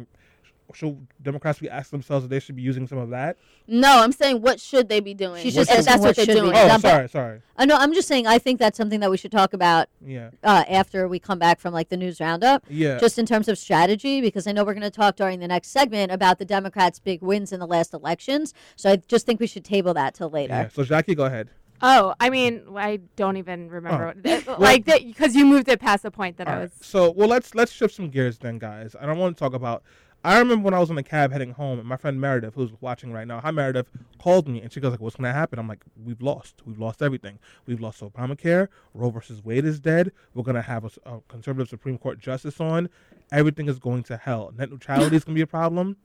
should Democrats be asking themselves if they should be using some of that? No, I'm saying what should they be doing? She's just asking that's what what they're should be doing. done. Oh, Dump it. sorry, sorry. Uh, no, I'm just saying I think that's something that we should talk about Yeah, uh, after we come back from like the news roundup. yeah. Just in terms of strategy, because I know we're going to talk during the next segment about the Democrats' big wins in the last elections. So I just think we should table that till later. yeah. So, Jackie, go ahead. Oh, I mean, I don't even remember Oh. what, like that because you moved it past the point that All I right. was. So, well, let's let's shift some gears then, guys. And I want to talk about. I remember when I was in the cab heading home, and my friend Meredith, who's watching right now, hi Meredith, called me and she goes like, "What's going to happen?" I'm like, "We've lost. We've lost everything. We've lost Obamacare. Roe versus Wade is dead. We're going to have a conservative Supreme Court justice on. Everything is going to hell. Net neutrality is going to be a problem."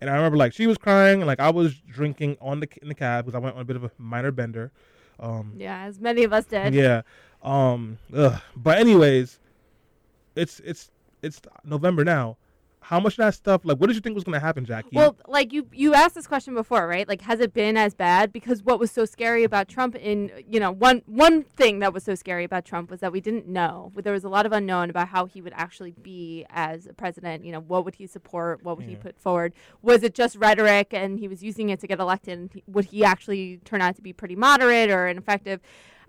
And I remember like she was crying, and like I was drinking on the in the cab because I went on a bit of a minor bender. Um, Yeah, as many of us did. yeah. Um. Ugh. But anyways, it's it's it's November now. How much of that stuff? Like, what did you think was going to happen, Jackie? Well, like you you asked this question before, right? Like has it been as bad because what was so scary about Trump in, you know, one one thing that was so scary about Trump was that we didn't know. There was a lot of unknown about how he would actually be as a president, you know, what would he support, what would he mm. put forward? Was it just rhetoric and he was using it to get elected and would he actually turn out to be pretty moderate or ineffective?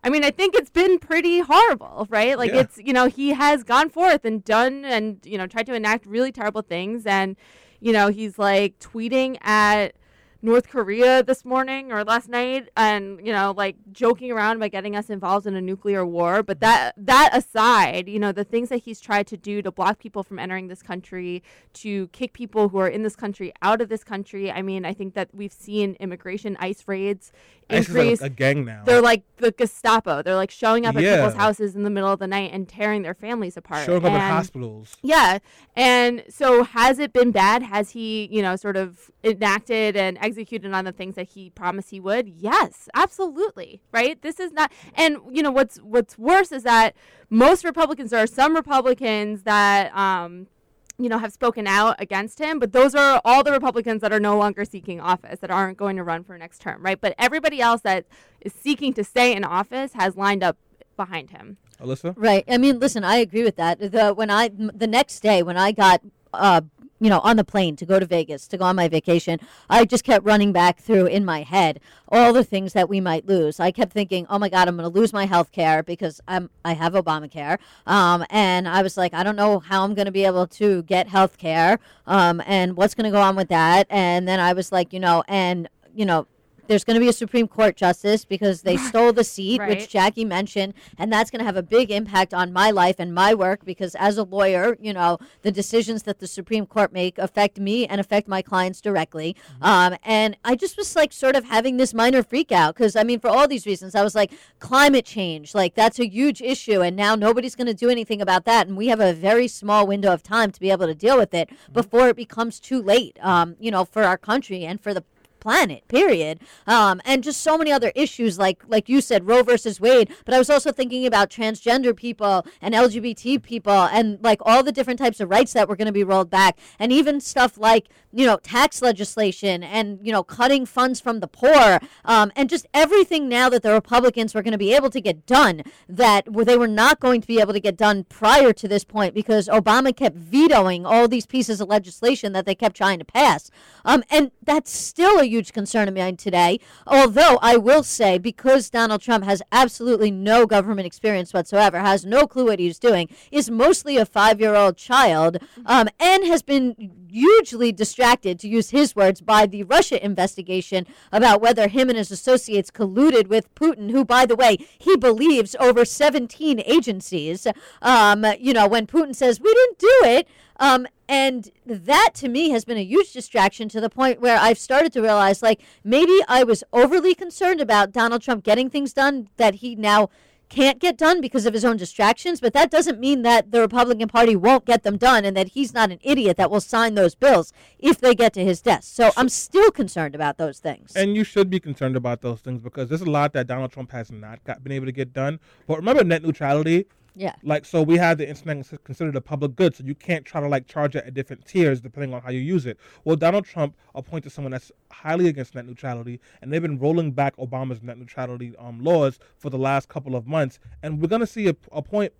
I mean, I think it's been pretty horrible, right? Like Yeah. it's, you know, he has gone forth and done and, you know, tried to enact really terrible things and you know, he's like tweeting at North Korea this morning or last night and, you know, like joking around about getting us involved in a nuclear war. But that that aside, you know, the things that he's tried to do to block people from entering this country, to kick people who are in this country out of this country. I mean, I think that we've seen immigration ICE raids ICE increase. like a gang now. they're like the Gestapo. They're like showing up at Yeah. people's houses in the middle of the night and tearing their families apart. showing up at hospitals. yeah. And so has it been bad? Has he, you know, sort of enacted and executed on the things that he promised he would? Yes, absolutely. Right? This is not and you know what's what's worse is that most Republicans there are some Republicans that um you know, have spoken out against him, but those are all the Republicans that are no longer seeking office, that aren't going to run for next term, right? But everybody else that is seeking to stay in office has lined up behind him. Alyssa? Right. I mean, listen, I agree with that. The when I the next day when I got uh you know on the plane to go to Vegas to go on my vacation, I just kept running back through in my head all the things that we might lose. I kept thinking, "Oh my god, I'm going to lose my health care because I'm I have Obamacare." Um and I was like, I don't know how I'm going to be able to get health care um and what's going to go on with that. And then I was like, you know, and you know, there's going to be a Supreme Court justice because they stole the seat, Right. which Jackie mentioned, and that's going to have a big impact on my life and my work because as a lawyer, you know, the decisions that the Supreme Court make affect me and affect my clients directly. Um, and I just was like sort of having this minor freak out because I mean, for all these reasons, I was like, climate change, like that's a huge issue, and now nobody's going to do anything about that, and we have a very small window of time to be able to deal with it before it becomes too late. Um, you know, for our country and for the planet period. Um, and just so many other issues like like you said roe versus wade but i was also thinking about transgender people and lgbt people and like all the different types of rights that were going to be rolled back and even stuff like you know tax legislation and you know cutting funds from the poor um, and just everything now that the republicans were going to be able to get done that they were not going to be able to get done prior to this point because obama kept vetoing all these pieces of legislation that they kept trying to pass. Um, and that's still a huge concern of mine today. Although I will say, because Donald Trump has absolutely no government experience whatsoever, has no clue what he's doing, is mostly a five year old child, um, and has been hugely distracted, to use his words, by the Russia investigation about whether him and his associates colluded with Putin, who, by the way, he believes over 17 agencies. Um, you know, when Putin says, we didn't do it. Um, and that to me has been a huge distraction to the point where I've started to realize like maybe I was overly concerned about Donald Trump getting things done that he now can't get done because of his own distractions, but that doesn't mean that the Republican Party won't get them done and that he's not an idiot that will sign those bills if they get to his desk. So I'm still concerned about those things. And you should be concerned about those things because there's a lot that Donald Trump has not got, been able to get done. But remember net neutrality? Yeah. Like, so we have the internet considered a public good, so you can't try to like charge it at different tiers depending on how you use it. Well, Donald Trump appointed someone that's highly against net neutrality, and they've been rolling back Obama's net neutrality um, laws for the last couple of months, and we're gonna see a, a point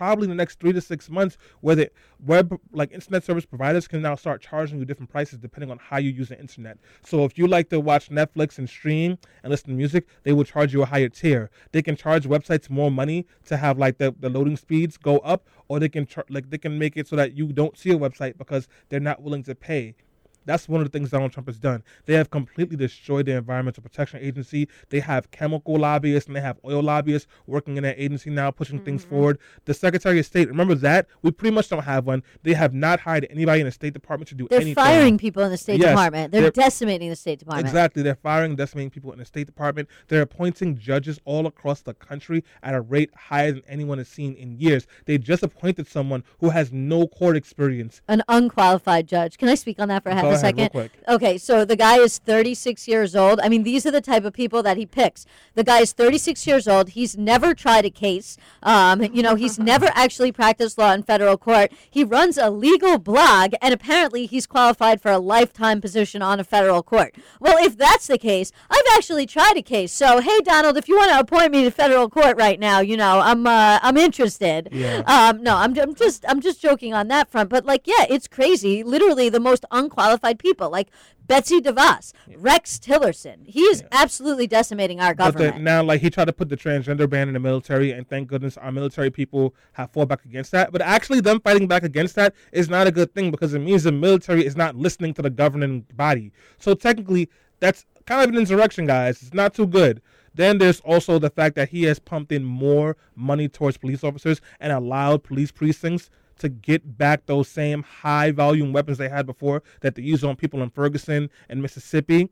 probably in the next three to six months where the web like internet service providers can now start charging you different prices depending on how you use the internet. So if you like to watch Netflix and stream and listen to music, they will charge you a higher tier. They can charge websites more money to have like the, the loading speeds go up, or they can char- like they can make it so that you don't see a website because they're not willing to pay. That's one of the things Donald Trump has done. They have completely destroyed the Environmental Protection Agency. They have chemical lobbyists and they have oil lobbyists working in that agency now, pushing things mm-hmm. forward. The Secretary of State, remember that? We pretty much don't have one. They have not hired anybody in the State Department to do anything. They're firing people in the State Yes, Department. They're, they're- decimating the State Department. Exactly. They're firing, decimating people in the State Department. They're appointing judges all across the country at a rate higher than anyone has seen in years. They just appointed someone who has no court experience. An unqualified judge. Can I speak on that for a half a second? Okay, so the guy is 36 years old. I mean, these are the type of people that he picks. The guy is 36 years old. He's never tried a case. Um, you know, he's never actually practiced law in federal court. He runs a legal blog, and apparently he's qualified for a lifetime position on a federal court. Well, if that's the case, I've actually tried a case. So, hey, Donald, if you want to appoint me to federal court right now, you know, I'm uh, I'm interested. Yeah. Um, no, I'm, I'm just I'm just joking on that front. But like, yeah, it's crazy. Literally, the most unqualified people, like Betsy DeVos, Rex Tillerson. He is absolutely decimating our But the, government. now, like he tried to put the transgender ban in the military, and thank goodness our military people have fought back against that. But actually, them fighting back against that is not a good thing because it means the military is not listening to the governing body. So technically, that's kind of an insurrection, guys. It's not too good. Then there's also the fact that he has pumped in more money towards police officers and allowed police precincts to get back those same high volume weapons they had before that they used on people in Ferguson and Mississippi.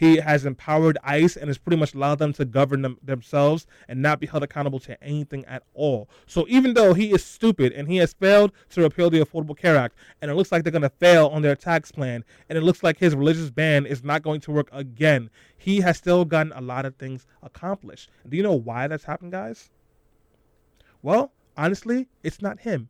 He has empowered ICE and has pretty much allowed them to govern them, themselves and not be held accountable to anything at all. So even though he is stupid and he has failed to repeal the Affordable Care Act, and it looks like they're going to fail on their tax plan, and it looks like his religious ban is not going to work again, he has still gotten a lot of things accomplished. Do you know why that's happened, guys? Well, honestly, it's not him.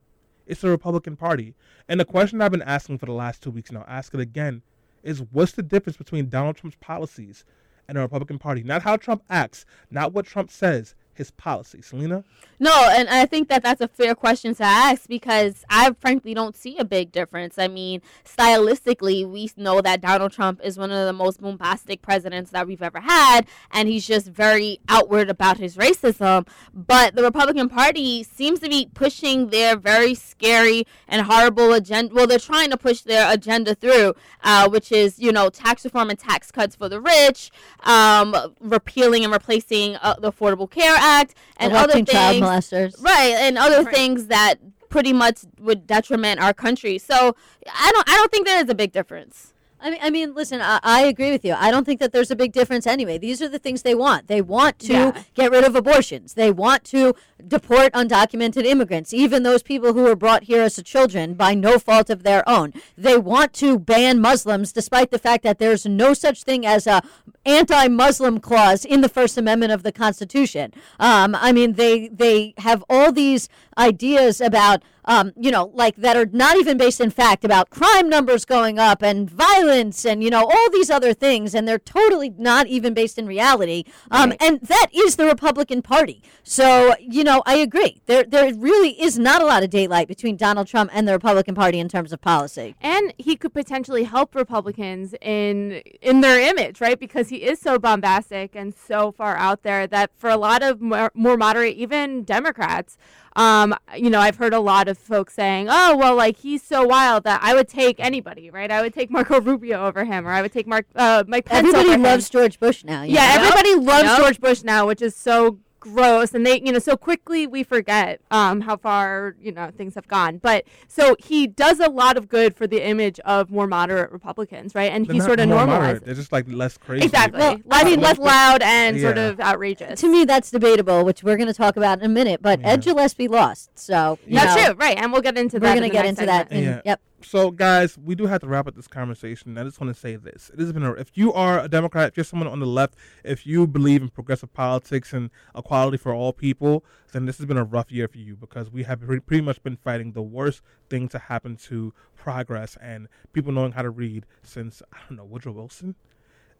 It's the Republican Party. And the question I've been asking for the last two weeks now, ask it again, is what's the difference between Donald Trump's policies and the Republican Party? Not how Trump acts, not what Trump says. His policy. Selena? No, and I think that that's a fair question to ask because I frankly don't see a big difference. I mean, stylistically, we know that Donald Trump is one of the most bombastic presidents that we've ever had, and he's just very outward about his racism. But the Republican Party seems to be pushing their very scary and horrible agenda. Well, they're trying to push their agenda through, uh, which is, you know, tax reform and tax cuts for the rich, um, repealing and replacing uh, the Affordable Care Act, and other Electing child things. molesters. Right, and other Right. things that pretty much would detriment our country. So I don't I don't think there is a big difference. I mean, I mean, listen. I, I agree with you. I don't think that there's a big difference anyway. These are the things they want. They want to Yeah. get rid of abortions. They want to deport undocumented immigrants, even those people who were brought here as children by no fault of their own. They want to ban Muslims, despite the fact that there's no such thing as a anti-Muslim clause in the First Amendment of the Constitution. Um, I mean, they they have all these ideas about um, you know, like that are not even based in fact about crime numbers going up and violence and, you know, all these other things. And they're totally not even based in reality. Um, And that is the Republican Party. So, you know, I agree. There, there really is not a lot of daylight between Donald Trump and the Republican Party in terms of policy. and he could potentially help Republicans in in their image, right? Because he is so bombastic and so far out there that for a lot of more, more moderate, even Democrats, um, you know, I've heard a lot of folks saying, "Oh, well, like he's so wild that I would take anybody, right? I would take Marco Rubio over him, or I would take Mark uh, Mike Pence Everybody over him." loves George Bush now. Yeah, know? everybody loves Yep. George Bush now, which is so gross and they you know so quickly we forget um how far you know things have gone but so he does a lot of good for the image of more moderate republicans right and They're he sort of more normalizes moderate. They're just like less crazy. exactly Well, i mean less But- loud and sort of outrageous To me, that's debatable, which we're going to talk about in a minute. But Yeah. Ed Gillespie lost, so you that's know, true right and we'll get into We're that going to get next into that. in- Yeah. Yep. So, guys, we do have to wrap up this conversation. I just want to say this: it has been a, if you are a Democrat, if you're someone on the left, if you believe in progressive politics and equality for all people, then this has been a rough year for you because we have pre- pretty much been fighting the worst thing to happen to progress and people knowing how to read since I don't know Woodrow Wilson.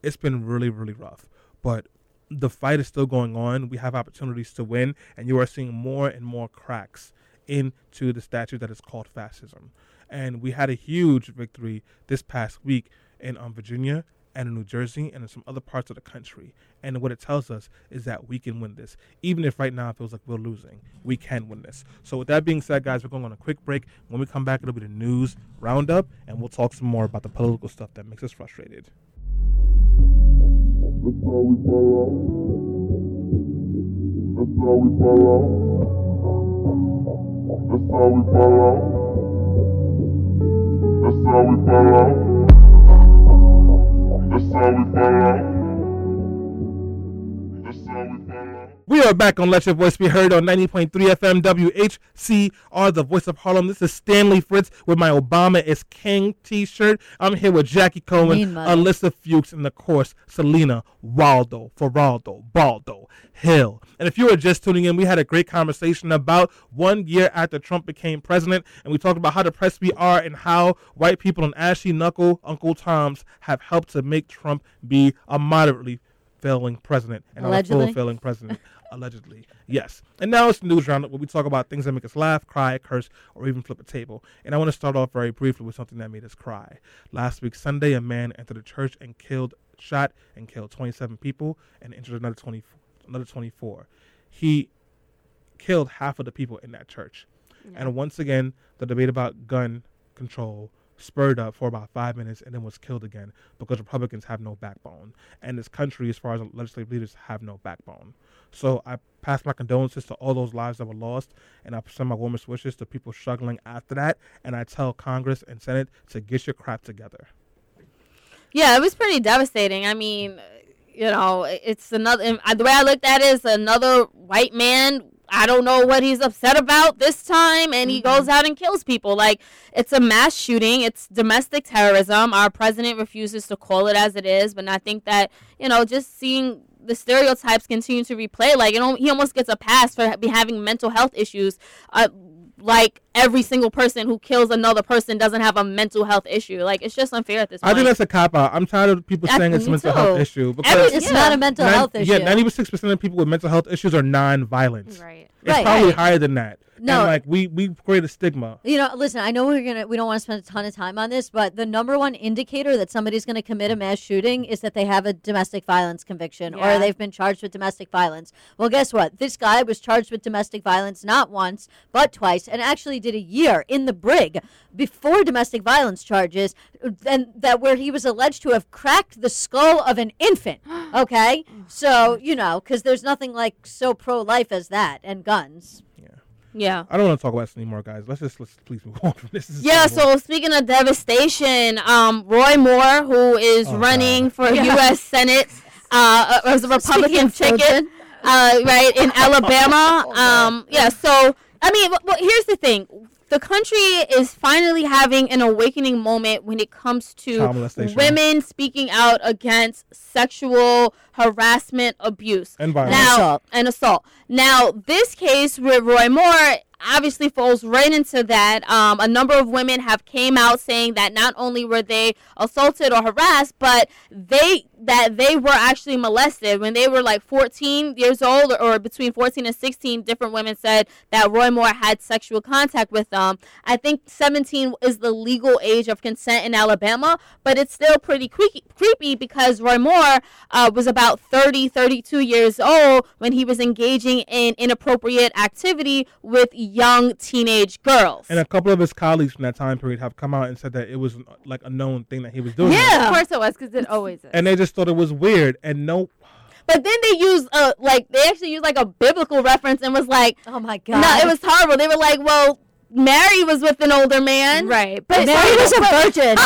It's been really, really rough, but the fight is still going on. We have opportunities to win, and you are seeing more and more cracks into the statue that is called fascism. And we had a huge victory this past week in um, Virginia and in New Jersey and in some other parts of the country. And what it tells us is that we can win this. Even if right now it feels like we're losing, we can win this. So, with that being said, guys, we're going on a quick break. When we come back, it'll be the news roundup, and we'll talk some more about the political stuff that makes us frustrated. That's how we out. That's how we out. That's how we out. That's how we ball out. That's how we ball out. We are back on Let Your Voice Be Heard on 90.3 FM WHCR, the voice of Harlem. This is Stanley Fritz with my Obama is King t shirt. I'm here with Jackie Cohen. Alyssa Fuchs, and of course, Selena Waldo, Feraldo, Baldo, Hill. And if you are just tuning in, we had a great conversation about one year after Trump became president, and we talked about how depressed we are and how white people and ashy knuckle Uncle Toms have helped to make Trump be a moderately failing president and not a full failing president. Allegedly, yes. And now it's the news roundup where we talk about things that make us laugh, cry, curse, or even flip a table. And I want to start off very briefly with something that made us cry. Last week, Sunday, a man entered a church and killed, shot, and killed 27 people and injured another 20, another 24. He killed half of the people in that church. And once again, the debate about gun control spurred up for about five minutes and then was killed again because Republicans have no backbone. And this country, as far as legislative leaders, have no backbone. So I pass my condolences to all those lives that were lost, and I send my warmest wishes to people struggling after that. And I tell Congress and Senate to get your crap together. Yeah, it was pretty devastating. I mean, you know, it's another. The way I looked at it is another white man. I don't know what he's upset about this time, and he mm-hmm. goes out and kills people. Like it's a mass shooting. It's domestic terrorism. Our president refuses to call it as it is, but I think that you know, just seeing the stereotypes continue to replay, like you know, he almost gets a pass for having mental health issues. Uh, like every single person who kills another person doesn't have a mental health issue. Like it's just unfair at this point. I think that's a cop out. I'm tired of people That's- saying it's a me mental health issue because Every- It's Yeah. not a mental nine- health issue. Yeah, ninety-six percent of people with mental health issues are non-violent. Right. It's Right. probably Right. higher than that. No. and like we we create a stigma. You know, listen, I know we're gonna we don't want to spend a ton of time on this, but the number one indicator that somebody's gonna commit a mass shooting is that they have a domestic violence conviction Yeah. or they've been charged with domestic violence. Well, guess what? This guy was charged with domestic violence not once, but twice, and actually did a year in the brig before domestic violence charges, and that where he was alleged to have cracked the skull of an infant. Okay, so you know, because there's nothing like so pro life as that and guns. yeah. Yeah. I don't want to talk about this anymore, guys. Let's just let's please move on. From this is Yeah, so speaking of devastation, um, Roy Moore, who is Oh, running God. for U.S. Senate uh, as a Republican ticket, uh, right in Alabama. Um, yeah, so I mean, well, here's the thing: the country is finally having an awakening moment when it comes to women speaking out against sexual harassment, abuse and violence. now assault. and assault. Now, this case with Roy Moore obviously falls right into that. Um, a number of women have came out saying that not only were they assaulted or harassed, but they that they were actually molested when they were like 14 years old or, or between 14 and 16. Different women said that Roy Moore had sexual contact with them. I think 17 is the legal age of consent in Alabama, but it's still pretty creaky, creepy because Roy Moore uh, was about 30, 32 years old when he was engaging in inappropriate activity with young teenage girls. And a couple of his colleagues from that time period have come out and said that it was like a known thing that he was doing. Yeah. Of course it was, because it always is. And they just thought it was weird. And no, But then they used uh like they actually used like a biblical reference and was like, Oh my god! no, it was horrible. They were like, well, Mary was with an older man, right. But Mary was a virgin.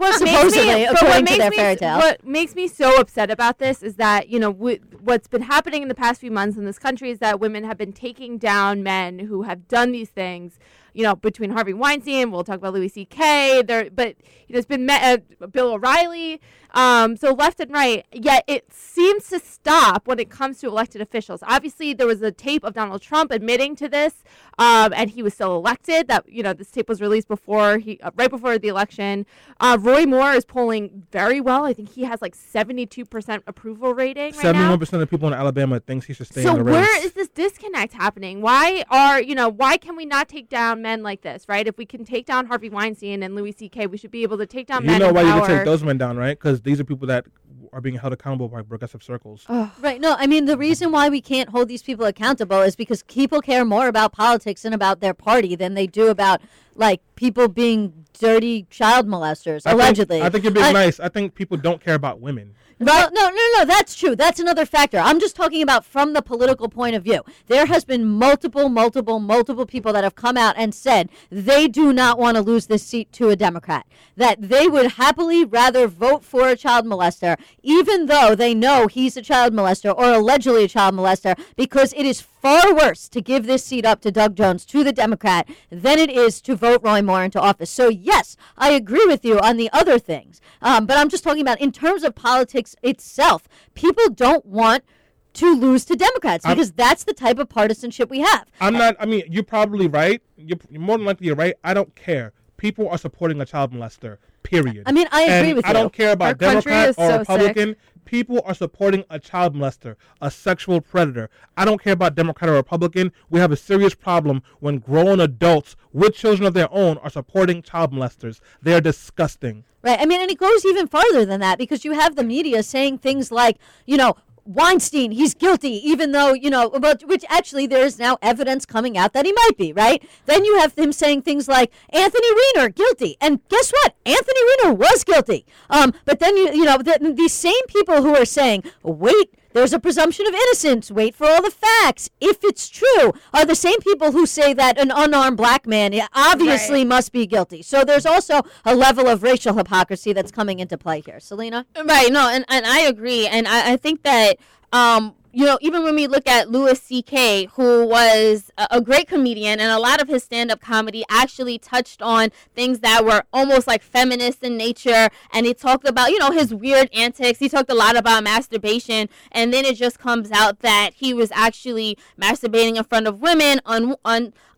well, supposedly, me, what according to makes their me, fairy tale. What makes me so upset about this is that you know w- what's been happening in the past few months in this country is that women have been taking down men who have done these things. You know, between Harvey Weinstein, we'll talk about Louis C.K. There, but you know, it's been met, uh, Bill O'Reilly. Um, so left and right. Yet it seems to stop when it comes to elected officials. Obviously, there was a tape of Donald Trump admitting to this, um, and he was still elected. That you know, this tape was released before he, uh, right before the election. Uh, Roy Moore is polling very well. I think he has like seventy-two percent approval rating right seventy-one percent of people in Alabama thinks he should stay So in the race. where is this disconnect happening? Why are you know why can we not take down men like this? Right? If we can take down Harvey Weinstein and Louis C.K., we should be able to take down you men know why you can take those men down, right? Because these are people that are being held accountable by progressive circles. Right. No, I mean the reason why we can't hold these people accountable is because people care more about politics and about their party than they do about like people being dirty child molesters, I think- allegedly. I think you're being I- nice. I think people don't care about women. No, no, no, no. That's true. That's another factor. I'm just talking about from the political point of view. There has been multiple, multiple, multiple people that have come out and said they do not want to lose this seat to a Democrat. That they would happily rather vote for a child molester, even though they know he's a child molester or allegedly a child molester, because it is far worse to give this seat up to Doug Jones, to the Democrat, than it is to vote Roy Moore into office. So, yes, I agree with you on the other things. Um, but I'm just talking about in terms of politics itself, people don't want to lose to Democrats I'm- because that's the type of partisanship we have. I'm not. I mean, you're probably right. You're, you're more than likely you're right. I don't care. People are supporting a child molester. Period. I mean, I agree And with I you. I don't care Our about country Democrat or so Republican. People are supporting a child molester, a sexual predator. I don't care about Democrat or Republican. We have a serious problem when grown adults with children of their own are supporting child molesters. They are disgusting. Right. I mean, and it goes even farther than that because you have the media saying things like, you know, Weinstein, he's guilty, even though, you know, but which actually there is now evidence coming out that he might be, right? Then you have him saying things like Anthony Weiner, guilty. And guess what? Anthony Weiner was guilty. Um, but then you you know, the, these same people who are saying, wait, there's a presumption of innocence. Wait for all the facts. If it's true, are the same people who say that an unarmed black man obviously must be guilty. So there's also a level of racial hypocrisy that's coming into play here. Selena? Right. No, and, and I agree. And I, I think that um you know, even when we look at Louis C.K., who was a, great comedian, and a lot of his stand up comedy actually touched on things that were almost like feminist in nature. And he talked about, you know, his weird antics. He talked a lot about masturbation. And then it just comes out that he was actually masturbating in front of women and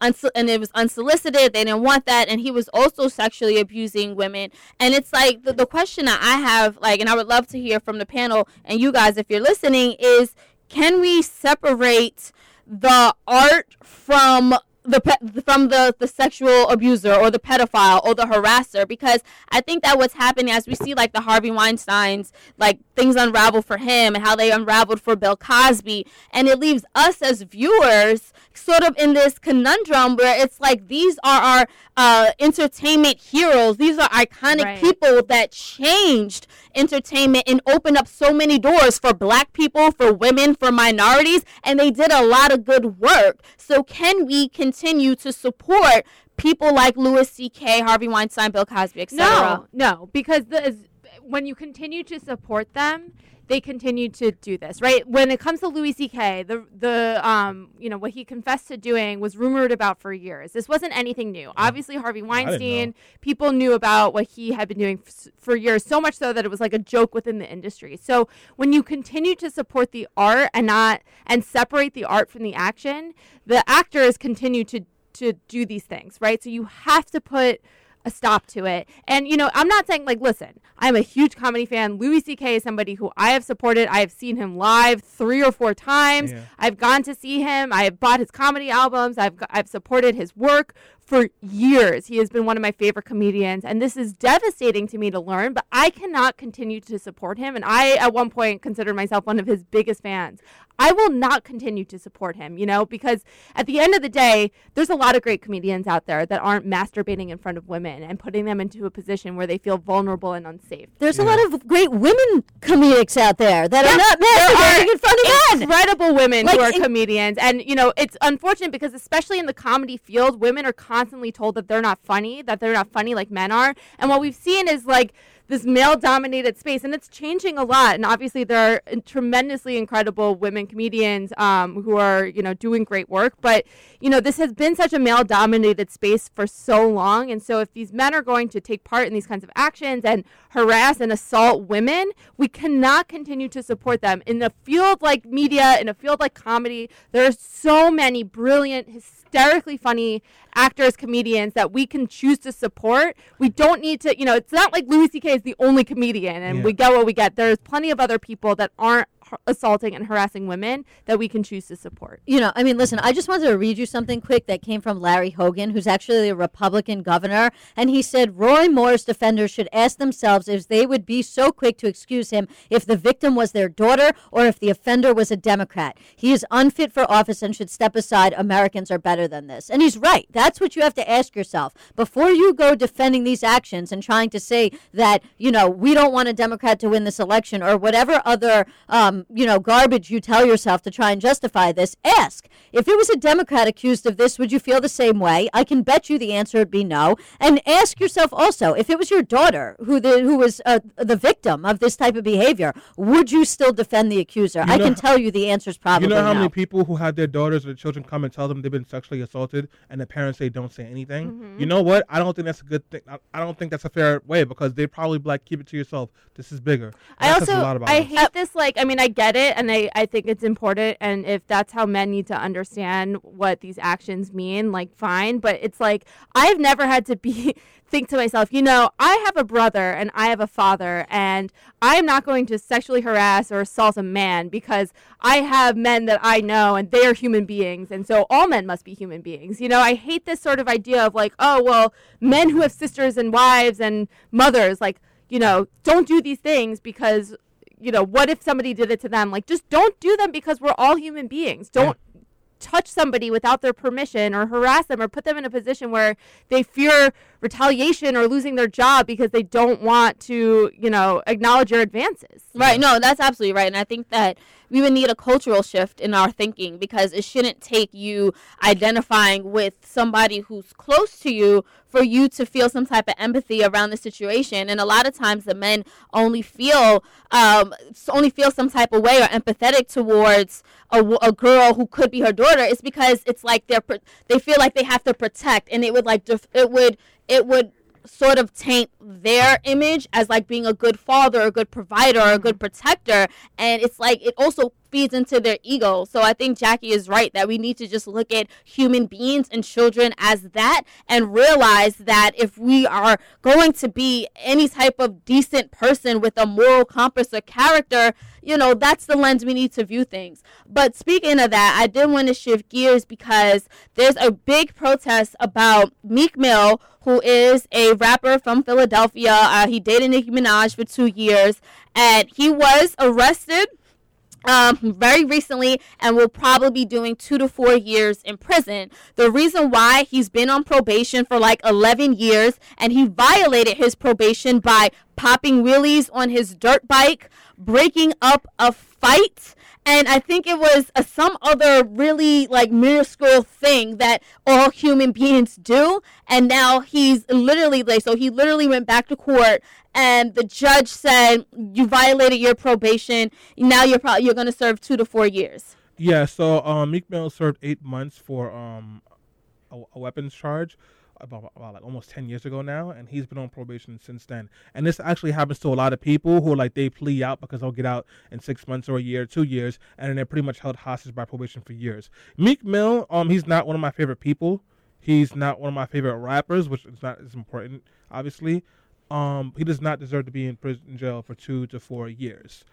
it was unsolicited. They didn't want that. And he was also sexually abusing women. And it's like the, the question that I have, like, and I would love to hear from the panel and you guys if you're listening, is can we separate the art from the pe- from the the sexual abuser or the pedophile or the harasser? Because I think that what's happening as we see like the Harvey Weinstein's like things unravel for him and how they unraveled for Bill Cosby and it leaves us as viewers sort of in this conundrum where it's like these are our uh, entertainment heroes these are iconic Right. people that changed entertainment and opened up so many doors for black people, for women, for minorities, and they did a lot of good work. So can we continue to support people like Louis C.K., Harvey Weinstein, Bill Cosby, etc.? No, no, because the, when you continue to support them, they continue to do this, right? When it comes to Louis C.K., the the um you know what he confessed to doing was rumored about for years. This wasn't anything new. Obviously, Harvey Weinstein, people knew about what he had been doing f- for years, so much so that it was like a joke within the industry. So when you continue to support the art and not and separate the art from the action, the actors continue to to do these things, right? So you have to put a stop to it. And you know, I'm not saying like, listen, I'm a huge comedy fan. Louis C.K. is somebody who I have supported. I have seen him live three or four times. Yeah. I've gone to see him. I have bought his comedy albums. I've I've supported his work for years. He has been one of my favorite comedians, and this is devastating to me to learn. But I cannot continue to support him. And I, at one point, considered myself one of his biggest fans. I will not continue to support him, you know, because at the end of the day, there's a lot of great comedians out there that aren't masturbating in front of women and putting them into a position where they feel vulnerable and unsafe. There's a lot of great women comedics out there that are not masturbating in front of men. incredible women who are in- comedians and you know it's unfortunate because especially in the comedy field women are constantly told that they're not funny that they're not funny like men are. And what we've seen is like this male dominated space and it's changing a lot. And obviously there are tremendously incredible women comedians um, who are you know doing great work. But you know this has been such a male dominated space for so long. And so if these men are going to take part in these kinds of actions and harass and assault women we cannot continue to support them. In a field like media in a field like comedy there are so many brilliant hysterically funny actors comedians that we can choose to support. We don't need to you know it's not like louis ck is the only comedian and Yeah. we get what we get there's plenty of other people that aren't assaulting and harassing women that we can choose to support You know, I mean, listen, I just wanted to read you something quick that came from Larry Hogan, who's actually a Republican governor. And he said Roy Moore's defenders should ask themselves if they would be so quick to excuse him if the victim was their daughter or if the offender was a Democrat. He is unfit for office and should step aside. Americans are better than this. And he's right. That's what you have to ask yourself. Before you go defending these actions and trying to say that, you know, we don't want a Democrat to win this election or whatever other, um, you know, garbage you tell yourself to try and justify this, ask. If it was a Democrat accused of this, would you feel the same way? I can bet you the answer would be no. And ask yourself also, if it was your daughter who the who was uh, the victim of this type of behavior, would you still defend the accuser? I know can tell you the answer is probably no. You know how no. many people who have their daughters or their children come and tell them they've been sexually assaulted, and the parents say don't say anything. Mm-hmm. You know what? I don't think that's a good thing. I, I don't think that's a fair way because they probably be like keep it to yourself. This is bigger. And I also a lot about I us. hate this like I mean I get it and I, I think it's important and if that's how men need to understand what these actions mean like fine but it's like I've never had to be think to myself you know I have a brother and I have a father and I am not going to sexually harass or assault a man because I have men that I know and they are human beings and so all men must be human beings. You know I hate this sort of idea of like oh well men who have sisters and wives and mothers like you know, don't do these things because, you know, what if somebody did it to them? Like, just don't do them because we're all human beings. Don't touch somebody without their permission or harass them or put them in a position where they fear retaliation or losing their job because they don't want to, you know, acknowledge your advances. Right. No, that's absolutely right. And I think that we would need a cultural shift in our thinking because it shouldn't take you identifying with somebody who's close to you for you to feel some type of empathy around the situation. And a lot of times the men only feel um, only feel some type of way or empathetic towards a girl who could be her daughter. It's because it's like they're they feel like they have to protect, and it would like def- it would it would sort of taint their image as like being a good father, a good provider, a good protector. And it's like it also feeds into their ego. So I think Jackie is right that we need to just look at human beings and children as that and realize that if we are going to be any type of decent person with a moral compass or character, you know, that's the lens we need to view things. But speaking of that, I did want to shift gears because there's a big protest about Meek Mill, who is a rapper from Philadelphia. Uh, he dated Nicki Minaj for two years, and he was arrested um, very recently and will probably be doing two to four years in prison. The reason why he's been on probation for like 11 years and he violated his probation by popping wheelies on his dirt bike, breaking up a fight. And I think it was some other really like minuscule thing that all human beings do. And now he's literally like, so he literally went back to court and the judge said you violated your probation. Now you're probably you're going to serve two to four years. Yeah, so um, Meek Mill served eight months for um, a, a weapons charge about, about like almost 10 years ago now, and he's been on probation since then. And this actually happens to a lot of people who like they plea out because they'll get out in six months or a year, two years, and then they're pretty much held hostage by probation for years. Meek Mill, um, he's not one of my favorite people. He's not one of my favorite rappers, which is not as important, obviously. Um, he does not deserve to be in prison jail for two to four years.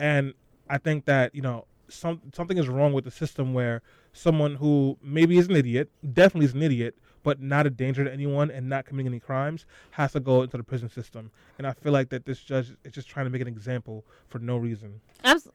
And I think that you know some something is wrong with the system where someone who maybe is an idiot, definitely is an idiot, but not a danger to anyone and not committing any crimes, has to go into the prison system. And I feel like that this judge is just trying to make an example for no reason.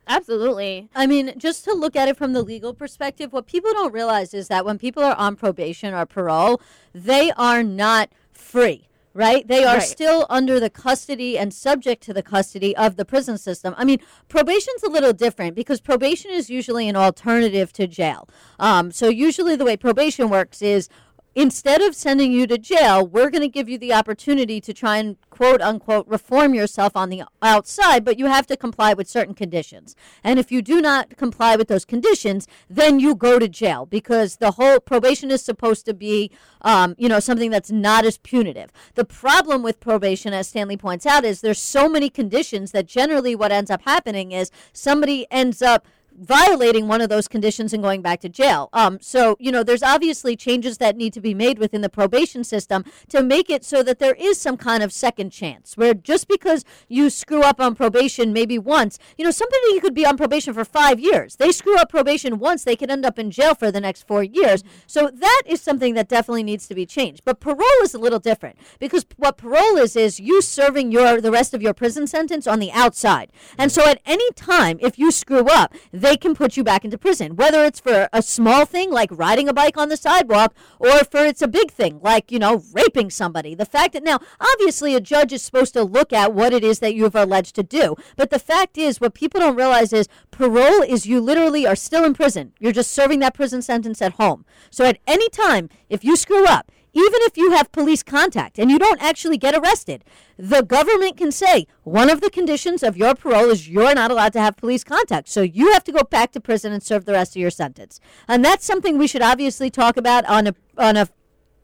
Absolutely. I mean, just to look at it from the legal perspective, what people don't realize is that when people are on probation or parole, they are not free. Right? They are Right. still under the custody and subject to the custody of the prison system. I mean, probation's a little different because probation is usually an alternative to jail. Um, so, usually, the way probation works is instead of sending you to jail, we're going to give you the opportunity to try and quote unquote reform yourself on the outside, but you have to comply with certain conditions. And if you do not comply with those conditions, then you go to jail because the whole probation is supposed to be, um, you know, something that's not as punitive. The problem with probation, as Stanley points out, is there's so many conditions that generally what ends up happening is somebody ends up violating one of those conditions and going back to jail. Um, so, you know, there's obviously changes that need to be made within the probation system to make it so that there is some kind of second chance where just because you screw up on probation maybe once, you know, somebody could be on probation for five years. They screw up probation once, they could end up in jail for the next four years. So that is something that definitely needs to be changed. But parole is a little different because what parole is is you serving your the rest of your prison sentence on the outside. And so at any time, if you screw up, they can put you back into prison, whether it's for a small thing like riding a bike on the sidewalk or for it's a big thing like, you know, raping somebody. The fact that now, obviously, a judge is supposed to look at what it is that you've alleged to do. But the fact is, what people don't realize is parole is you literally are still in prison. You're just serving that prison sentence at home. So at any time, if you screw up, even if you have police contact and you don't actually get arrested, the government can say one of the conditions of your parole is you're not allowed to have police contact. So you have to go back to prison and serve the rest of your sentence. And that's something we should obviously talk about on a on a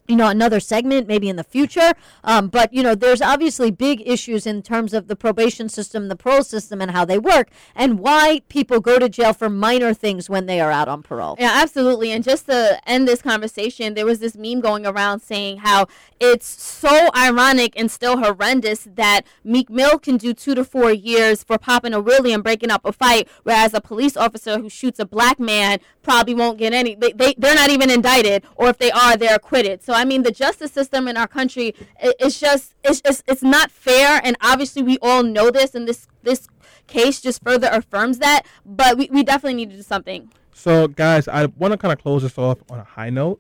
you know another segment maybe in the future um, but you know there's obviously big issues in terms of the probation system the parole system and how they work and why people go to jail for minor things when they are out on parole Yeah, absolutely. And just to end this conversation, there was this meme going around saying how it's so ironic and still horrendous that Meek Mill can do two to four years for popping a wheelie and breaking up a fight, whereas a police officer who shoots a black man probably won't get any. They, they they're not even indicted, or if they are, they're acquitted. So I mean, the justice system in our country, i- it's just it's it's, it's not fair, and obviously we all know this, and this this case just further affirms that. But we, we definitely need to do something. So, guys, I want to kind of close this off on a high note.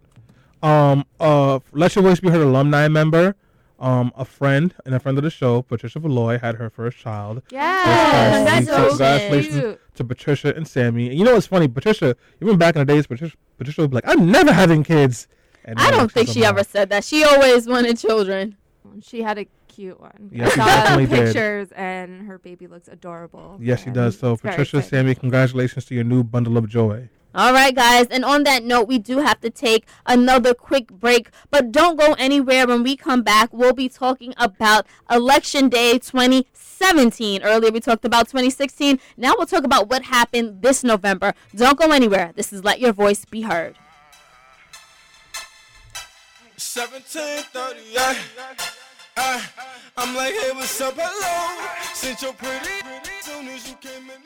Um, uh, Let Your Voice Be Heard alumni member Um, a friend and a friend of the show, Patricia Valoy, had her first child. Yeah, Yes, that's so so congratulations cute. to Patricia and Sammy. And you know what's funny? Patricia, even back in the days, Patricia, Patricia would be like, "I'm never having kids." And I don't think she ever mom. said that. She always wanted children. She had a cute one. Yeah, I she saw definitely did. pictures, and her baby looks adorable. Yes, she does. So, Patricia. Sammy, congratulations to your new bundle of joy. All right, guys. And on that note, we do have to take another quick break. But don't go anywhere. When we come back, we'll be talking about Election Day 2017. Earlier, we talked about 2016. Now we'll talk about what happened this November. Don't go anywhere. This is Let Your Voice Be Heard. 1738. I'm like, hey, what's up? Hello. Since you're pretty, soon as you came in.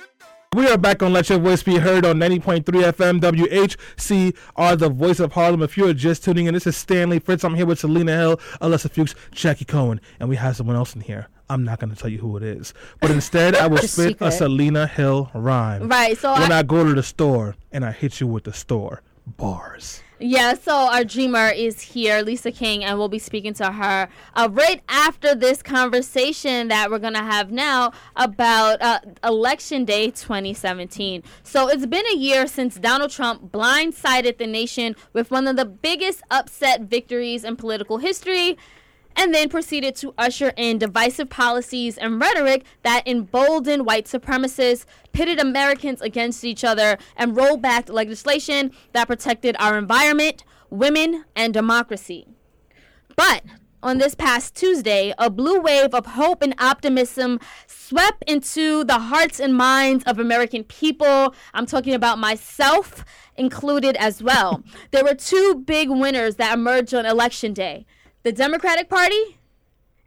We are back on Let Your Voice Be Heard on 90.3 FM WHCR, the voice of Harlem. If you're just tuning in, this is Stanley Fritz. I'm here with Selena Hill, Alyssa Fuchs, Jackie Cohen, and we have someone else in here. I'm not going to tell you who it is. But instead, I will The spit a. Selena Hill rhyme. Right. So When I, I go to the store and I hit you with the store bars. Yeah, so our dreamer is here, Lisa King, and we'll be speaking to her uh, right after this conversation that we're going to have now about uh, Election Day 2017. So it's been a year since Donald Trump blindsided the nation with one of the biggest upset victories in political history. And then proceeded to usher in divisive policies and rhetoric that emboldened white supremacists, pitted Americans against each other, and rolled back legislation that protected our environment, women, and democracy. But on this past Tuesday, a blue wave of hope and optimism swept into the hearts and minds of American people. I'm talking about myself included as well. there were two big winners that emerged on election day the Democratic Party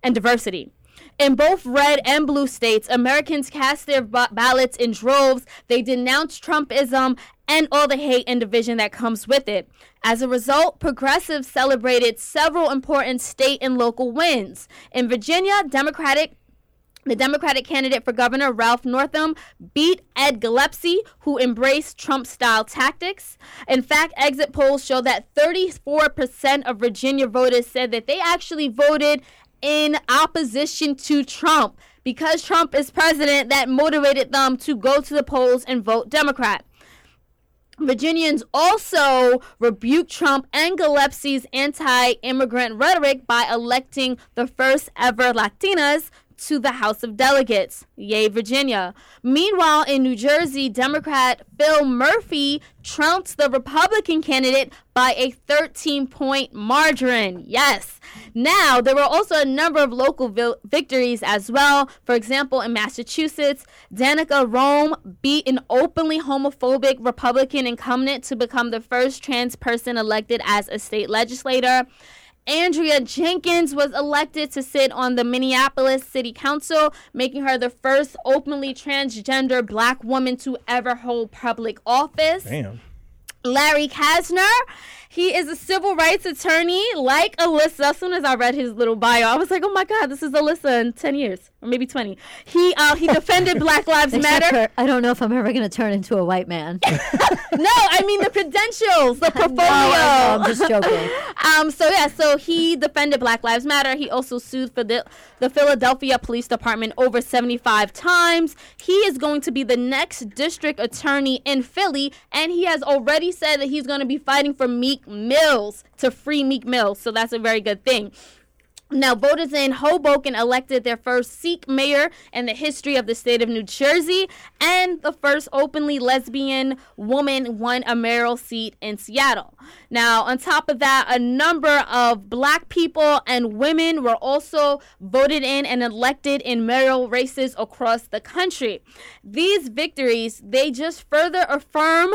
and diversity. In both red and blue states, Americans cast their ba- ballots in droves. They denounced Trumpism and all the hate and division that comes with it. As a result, progressives celebrated several important state and local wins. In Virginia, Democratic the Democratic candidate for governor, Ralph Northam, beat Ed Gillespie, who embraced Trump style tactics. In fact, exit polls show that 34% of Virginia voters said that they actually voted in opposition to Trump. Because Trump is president, that motivated them to go to the polls and vote Democrat. Virginians also rebuked Trump and Gillespie's anti immigrant rhetoric by electing the first ever Latinas to the House of Delegates. Yay, Virginia. Meanwhile, in New Jersey, Democrat Phil Murphy trounced the Republican candidate by a 13 point margin. Yes. Now, there were also a number of local victories as well. For example, in Massachusetts, Danica Roem beat an openly homophobic Republican incumbent to become the first trans person elected as a state legislator. Andrea Jenkins was elected to sit on the Minneapolis City Council, making her the first openly transgender black woman to ever hold public office. Damn. Larry Krasner. He is a civil rights attorney like Alyssa. As soon as I read his little bio, I was like, oh my God, this is Alyssa in 10 years or maybe 20. He uh, he defended Black Lives Matter. for, I don't know if I'm ever going to turn into a white man. no, I mean the credentials, the portfolio. No, I, I'm just joking. Um, so yeah, so he defended Black Lives Matter. He also sued for the the Philadelphia Police Department over 75 times. He is going to be the next district attorney in Philly, and he has already said that he's going to be fighting for Meek Mills to free Meek Mills. So that's a very good thing. Now, voters in Hoboken elected their first Sikh mayor in the history of the state of New Jersey, and the first openly lesbian woman won a mayoral seat in Seattle. Now, on top of that, a number of black people and women were also voted in and elected in mayoral races across the country. These victories, they just further affirm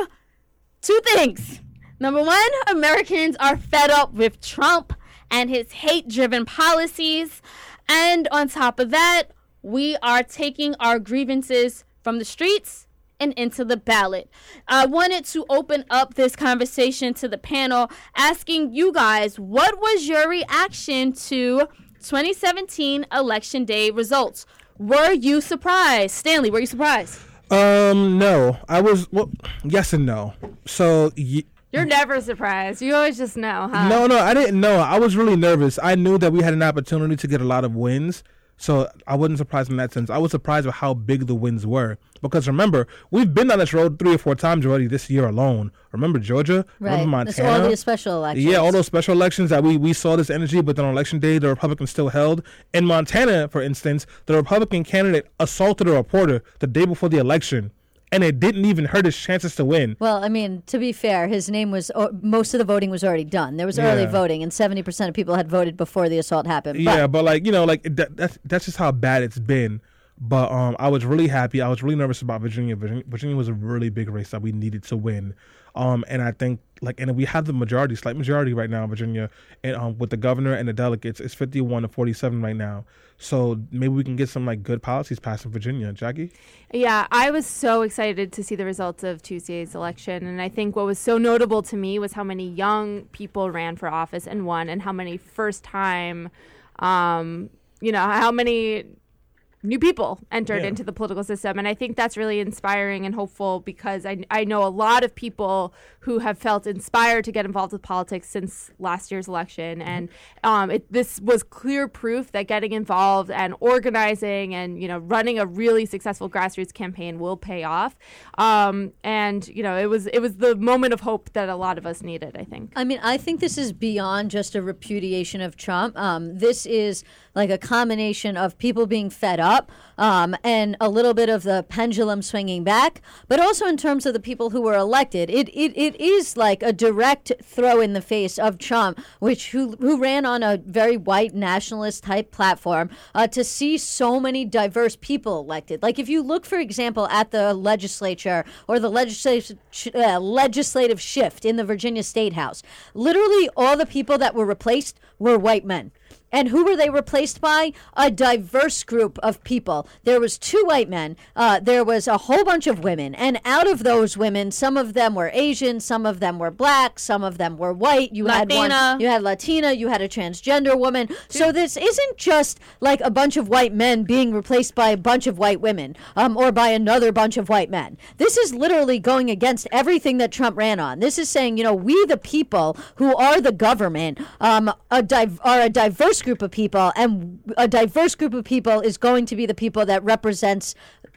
two things. Number one, Americans are fed up with Trump and his hate driven policies. And on top of that, we are taking our grievances from the streets and into the ballot. I wanted to open up this conversation to the panel, asking you guys what was your reaction to 2017 election day results? Were you surprised? Stanley, were you surprised? Um, no, I was well, yes and no. So y- You're never surprised. You always just know, huh? No, no, I didn't know. I was really nervous. I knew that we had an opportunity to get a lot of wins. So I wasn't surprised in that sense. I was surprised with how big the wins were. Because remember, we've been on this road three or four times already this year alone. Remember Georgia? Right. Remember It's Montana? all the special elections. Yeah, all those special elections that we, we saw this energy, but then on election day, the Republicans still held. In Montana, for instance, the Republican candidate assaulted a reporter the day before the election, and it didn't even hurt his chances to win. Well, I mean, to be fair, his name was most of the voting was already done. There was early voting, and seventy percent of people had voted before the assault happened. Yeah, but like you know, like that, that's that's just how bad it's been. But um, I was really happy. I was really nervous about Virginia. Virginia. Virginia was a really big race that we needed to win. Um, and I think like, and we have the majority, slight majority right now in Virginia, and um, with the governor and the delegates, it's fifty-one to forty-seven right now. So maybe we can get some like good policies passed in Virginia, Jackie. Yeah, I was so excited to see the results of Tuesday's election. And I think what was so notable to me was how many young people ran for office and won, and how many first time, um, you know, how many new people entered Yeah. into the political system. And I think that's really inspiring and hopeful because I, I know a lot of people who have felt inspired to get involved with politics since last year's election. And um, it, this was clear proof that getting involved and organizing and, you know, running a really successful grassroots campaign will pay off. Um, and, you know, it was, it was the moment of hope that a lot of us needed, I think. I mean, I think this is beyond just a repudiation of Trump. Um, this is like a combination of people being fed up um, and a little bit of the pendulum swinging back, but also in terms of the people who were elected. It, it, it is like a direct throw in the face of Trump, which who, who ran on a very white nationalist type platform, uh, to see so many diverse people elected. Like if you look, for example, at the legislature or the legislative uh, legislative shift in the Virginia State House, literally all the people that were replaced were white men. And who were they replaced by? A diverse group of people. There was two white men. Uh, there was a whole bunch of women, and out of those women, some of them were Asian, some of them were black, some of them were white. You had Latina. one. You had Latina. You had a transgender woman. So this isn't just like a bunch of white men being replaced by a bunch of white women, um, or by another bunch of white men. This is literally going against everything that Trump ran on. This is saying, you know, we the people who are the government, um, a div- are a diverse group of people, and a diverse group of people is going to be the people that represents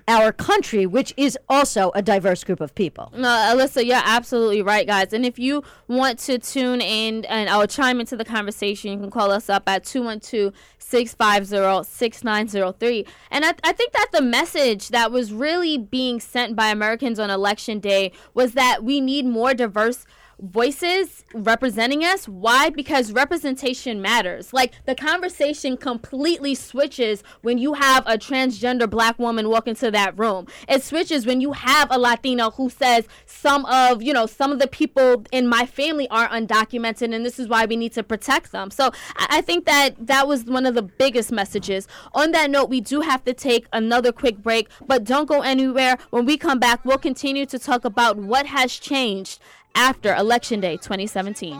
our country, which is also a diverse group of people. No, Alyssa, you're absolutely right, guys. And if you want to tune in and I'll chime into the conversation, you can call us up at 212 650 6903. And I, I think that the message that was really being sent by Americans on election day was that we need more diverse voices representing us. Why? Because representation matters. Like the conversation completely switches when you have a transgender black woman walk into that room. It switches when you have a Latino who says some of, you know, some of the people in my family are undocumented and this is why we need to protect them. So I, I think that that was one of the biggest messages. On that note, we do have to take another quick break, but don't go anywhere. When we come back, we'll continue to talk about what has changed after Election Day 2017.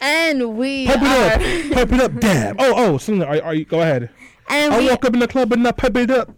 And we Pipe it are. up, pipe it up, dab. Oh, oh, Selena, are, are you? Go ahead. And I we- walk up in the club and I pipe it up.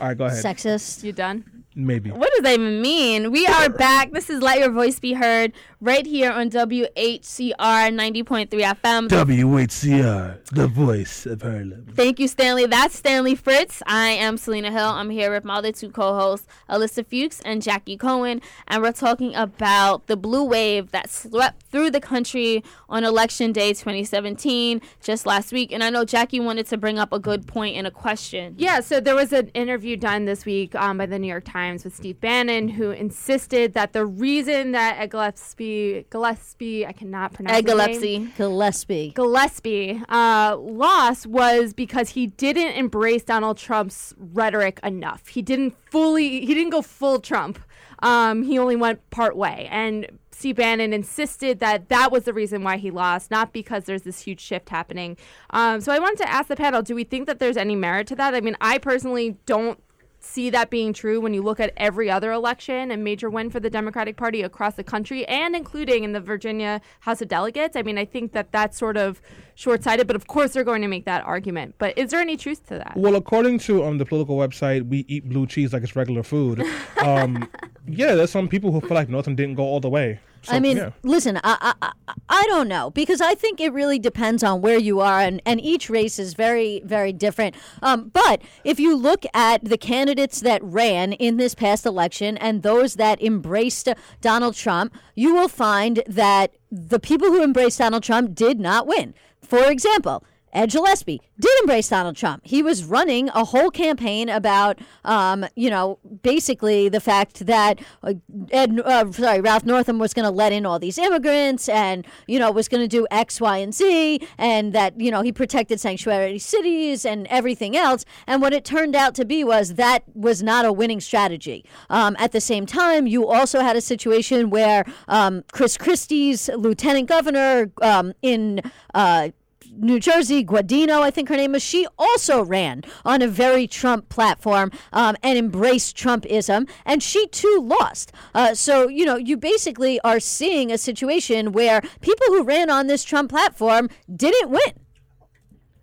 All right, go ahead. Sexist. You done? Maybe. What does that even mean? We are back. This is Let Your Voice Be Heard right here on WHCR 90.3 FM. WHCR, the voice of Harlem. Thank you, Stanley. That's Stanley Fritz. I am Selena Hill. I'm here with my other two co-hosts, Alyssa Fuchs and Jackie Cohen, and we're talking about the blue wave that swept through the country on Election Day 2017 just last week. And I know Jackie wanted to bring up a good point and a question. Yeah, so there was an interview done this week um, by the New York Times with Steve Bannon, who insisted that the reason that Ed Gillespie, Gillespie, I cannot pronounce his Gillespie. Gillespie. Gillespie uh, lost was because he didn't embrace Donald Trump's rhetoric enough. He didn't fully, he didn't go full Trump. Um, he only went part way. And Steve Bannon insisted that that was the reason why he lost, not because there's this huge shift happening. Um, so I wanted to ask the panel do we think that there's any merit to that? I mean, I personally don't see that being true when you look at every other election and major win for the Democratic Party across the country and including in the Virginia House of Delegates. I mean, I think that that's sort of short-sighted, but of course they're going to make that argument. But is there any truth to that? Well, according to um, the political website, we eat blue cheese like it's regular food. Um, Yeah, there's some people who feel like Northam didn't go all the way. So, I mean, yeah. listen, I, I I- I don't know because I think it really depends on where you are, and, and each race is very very different. Um, but if you look at the candidates that ran in this past election and those that embraced Donald Trump, you will find that the people who embraced Donald Trump did not win. For example. Ed Gillespie did embrace Donald Trump. He was running a whole campaign about, um, you know, basically the fact that uh, Ed, uh, sorry, Ralph Northam was going to let in all these immigrants, and you know was going to do X, Y, and Z, and that you know he protected sanctuary cities and everything else. And what it turned out to be was that was not a winning strategy. Um, at the same time, you also had a situation where um, Chris Christie's lieutenant governor um, in uh, New Jersey, Guadagno, I think her name is, she also ran on a very Trump platform um, and embraced Trumpism, and she too lost. Uh, so, you know, you basically are seeing a situation where people who ran on this Trump platform didn't win.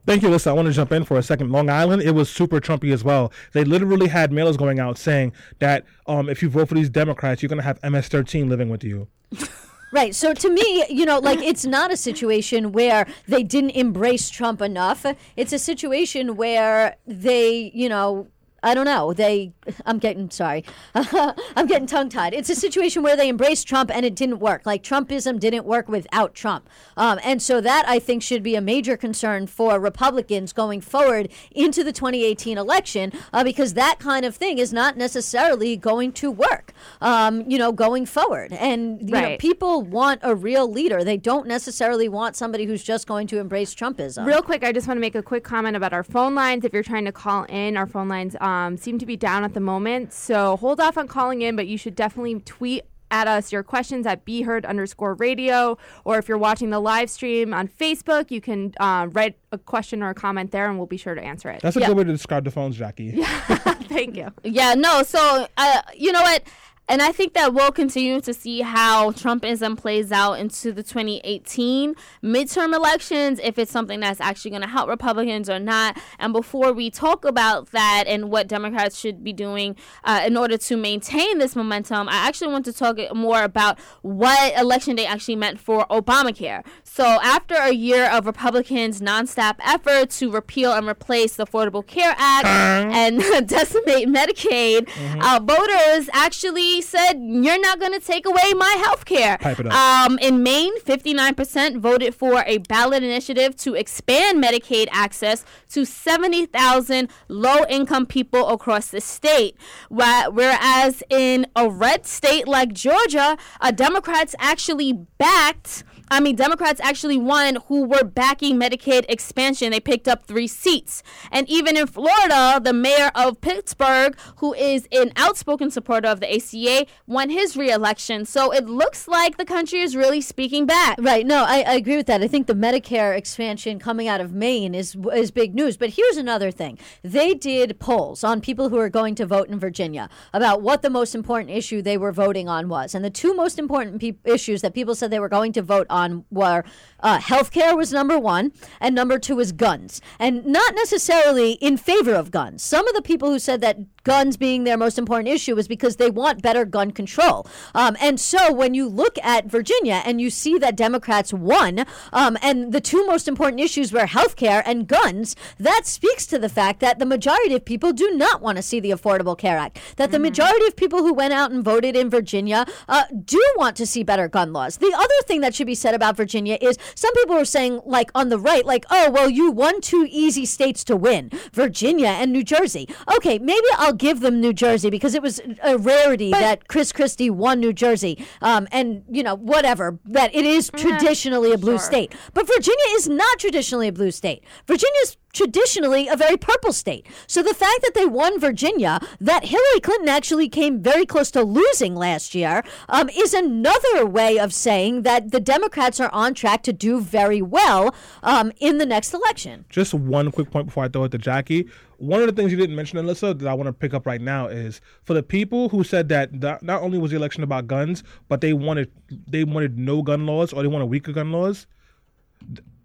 Thank you, Lisa. I want to jump in for a second. Long Island, it was super Trumpy as well. They literally had mailers going out saying that um, if you vote for these Democrats, you're going to have MS-13 living with you. Right. So to me, you know, like it's not a situation where they didn't embrace Trump enough. It's a situation where they, you know, I don't know. They, I'm getting sorry, I'm getting tongue tied. It's a situation where they embraced Trump and it didn't work. Like Trumpism didn't work without Trump, um, and so that I think should be a major concern for Republicans going forward into the 2018 election, uh, because that kind of thing is not necessarily going to work. Um, you know, going forward, and you know, people want a real leader. They don't necessarily want somebody who's just going to embrace Trumpism. Real quick, I just want to make a quick comment about our phone lines. If you're trying to call in, our phone lines um, seem to be down at the moment. So hold off on calling in, but you should definitely tweet at us your questions at beheard underscore radio. Or if you're watching the live stream on Facebook, you can uh, write a question or a comment there and we'll be sure to answer it. That's a Yeah. good way to describe the phones, Jackie. Yeah. Thank you. Yeah, no. So, uh, you know what? And I think that we'll continue to see how Trumpism plays out into the 2018 midterm elections, if it's something that's actually going to help Republicans or not. And before we talk about that and what Democrats should be doing uh, in order to maintain this momentum, I actually want to talk more about what election day actually meant for Obamacare. So, after a year of Republicans' nonstop effort to repeal and replace the Affordable Care Act and decimate Medicaid, uh, voters actually said, You're not going to take away my health care. Pipe it up. Um, in Maine, 59% voted for a ballot initiative to expand Medicaid access to 70,000 low income people across the state. Whereas in a red state like Georgia, uh, Democrats actually backed. I mean, Democrats actually won who were backing Medicaid expansion. They picked up three seats. And even in Florida, the mayor of Pittsburgh, who is an outspoken supporter of the ACA, won his reelection. So it looks like the country is really speaking back. Right. No, I, I agree with that. I think the Medicare expansion coming out of Maine is is big news. But here's another thing: they did polls on people who are going to vote in Virginia about what the most important issue they were voting on was, and the two most important pe- issues that people said they were going to vote on were uh, healthcare was number one, and number two was guns, and not necessarily in favor of guns. Some of the people who said that guns being their most important issue is because they want better gun control. Um, and so when you look at Virginia and you see that Democrats won, um, and the two most important issues were healthcare and guns, that speaks to the fact that the majority of people do not want to see the Affordable Care Act. That the majority of people who went out and voted in Virginia uh, do want to see better gun laws. The other thing that should be said about Virginia is some people are saying, like on the right, like, oh, well, you won two easy states to win Virginia and New Jersey. Okay, maybe I'll give them New Jersey because it was a rarity that Chris Christie won New Jersey. Um, and, you know, whatever, that it is traditionally a blue state. But Virginia is not traditionally a blue state. Virginia's traditionally a very purple state. So the fact that they won Virginia, that Hillary Clinton actually came very close to losing last year, um, is another way of saying that the Democrats are on track to do very well um, in the next election. Just one quick point before I throw it to Jackie. One of the things you didn't mention, Alyssa, that I want to pick up right now is for the people who said that not, only was the election about guns, but they wanted they wanted no gun laws or they wanted weaker gun laws.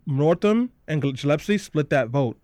Northam and Gillespie split that vote.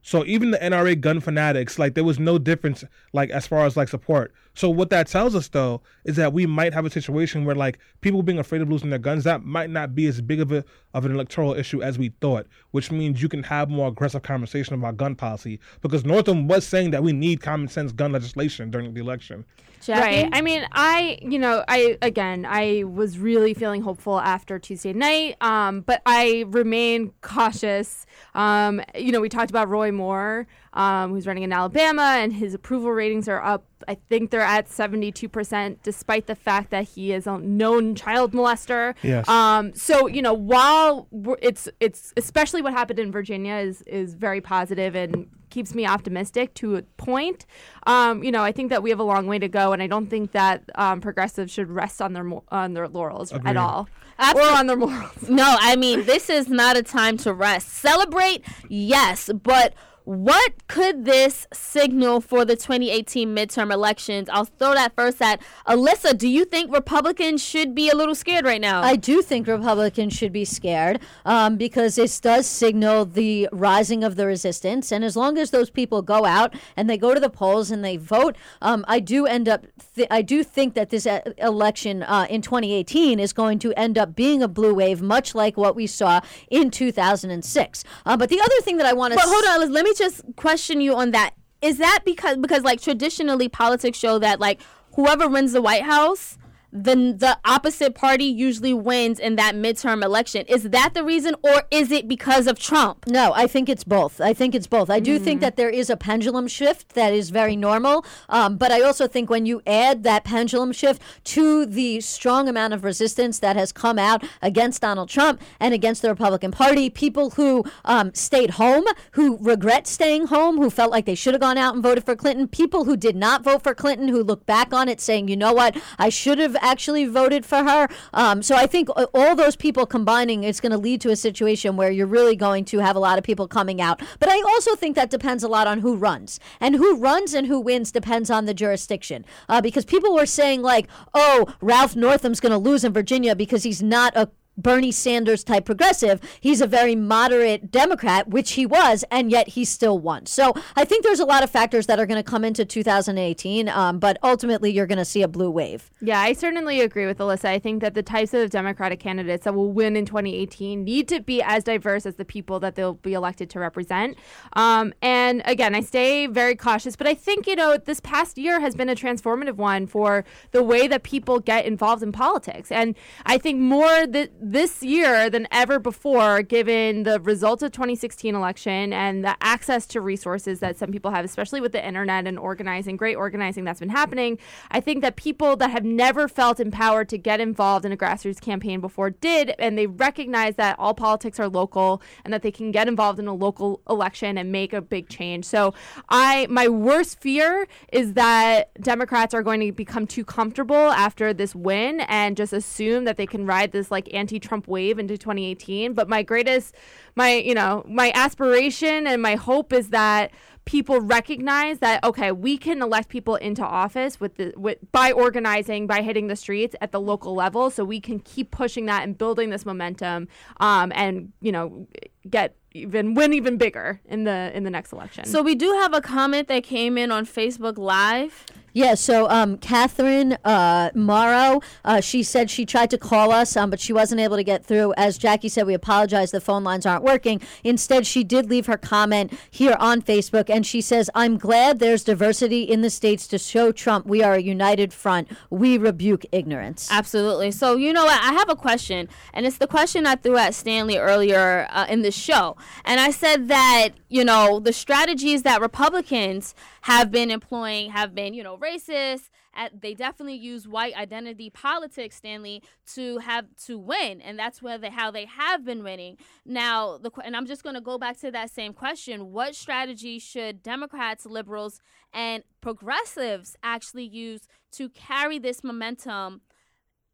So even the NRA gun fanatics, like there was no difference, like as far as like support. So what that tells us though is that we might have a situation where like people being afraid of losing their guns, that might not be as big of a of an electoral issue as we thought, which means you can have more aggressive conversation about gun policy because Northam was saying that we need common sense gun legislation during the election. Jackie? Right. I mean, I, you know, I again, I was really feeling hopeful after Tuesday night, um, but I remain cautious. Um, you know, we talked about Roy Moore, um, who's running in Alabama, and his approval ratings are up. I think they're at 72%, despite the fact that he is a known child molester. Yes. Um, so you know, while it's it's especially what happened in Virginia is is very positive and keeps me optimistic to a point. Um, you know, I think that we have a long way to go, and I don't think that um, progressives should rest on their mo- on their laurels Agreed. at all, Absol- or on their morals. No, I mean, this is not a time to rest. Celebrate, yes, but what could this signal for the 2018 midterm elections? I'll throw that first at Alyssa. Do you think Republicans should be a little scared right now? I do think Republicans should be scared um, because this does signal the rising of the resistance. And as long as those people go out and they go to the polls and they vote, um, I do end up. Th- I do think that this uh, election uh, in 2018 is going to end up being a blue wave, much like what we saw in 2006. Uh, but the other thing that I want to But hold on, let me just question you on that. Is that because because like traditionally politics show that like whoever wins the White House, then the opposite party usually wins in that midterm election. Is that the reason, or is it because of Trump? No, I think it's both. I think it's both. I do Mm-hmm. think that there is a pendulum shift that is very normal. Um, but I also think when you add that pendulum shift to the strong amount of resistance that has come out against Donald Trump and against the Republican Party, people who um, stayed home, who regret staying home, who felt like they should have gone out and voted for Clinton, people who did not vote for Clinton, who look back on it saying, you know what, I should have actually voted for her. Um, so I think uh, all those people combining, it's going to lead to a situation where you're really going to have a lot of people coming out. But I also think that depends a lot on who runs. And who runs and who wins depends on the jurisdiction. Uh, because people were saying, like, oh, Ralph Northam's going to lose in Virginia because he's not a Bernie Sanders type progressive. He's a very moderate Democrat, which he was, and yet he still won. So I think there's a lot of factors that are going to come into 2018, um, but ultimately you're going to see a blue wave. Yeah, I certainly agree with Alyssa. I think that the types of Democratic candidates that will win in 2018 need to be as diverse as the people that they'll be elected to represent. Um, and again, I stay very cautious, but I think, you know, this past year has been a transformative one for the way that people get involved in politics. And I think more th- this year than ever before, given the results of 2016 election and the access to resources that some people have, especially with the internet and organizing, great organizing that's been happening, I think that people that have never felt empowered to get involved in a grassroots campaign before did, and they recognize that all politics are local and that they can get involved in a local election and make a big change. So I my worst fear is that Democrats are going to become too comfortable after this win and just assume that they can ride this like anti-Trump wave into 2018. But my greatest my you know, my aspiration and my hope is that people recognize that okay we can elect people into office with the with by organizing by hitting the streets at the local level so we can keep pushing that and building this momentum um, and you know get even win even bigger in the in the next election So we do have a comment that came in on Facebook Live. Yeah, so um, Catherine uh, Morrow, uh, she said she tried to call us, um, but she wasn't able to get through. As Jackie said, we apologize, the phone lines aren't working. Instead, she did leave her comment here on Facebook, and she says, I'm glad there's diversity in the states to show Trump we are a united front. We rebuke ignorance. Absolutely. So, you know what? I have a question, and it's the question I threw at Stanley earlier uh, in the show. And I said that, you know, the strategies that Republicans have been employing have been, you know, racist. At, they definitely use white identity politics, Stanley, to have to win, and that's where they how they have been winning. Now, the que- and I'm just going to go back to that same question: What strategy should Democrats, liberals, and progressives actually use to carry this momentum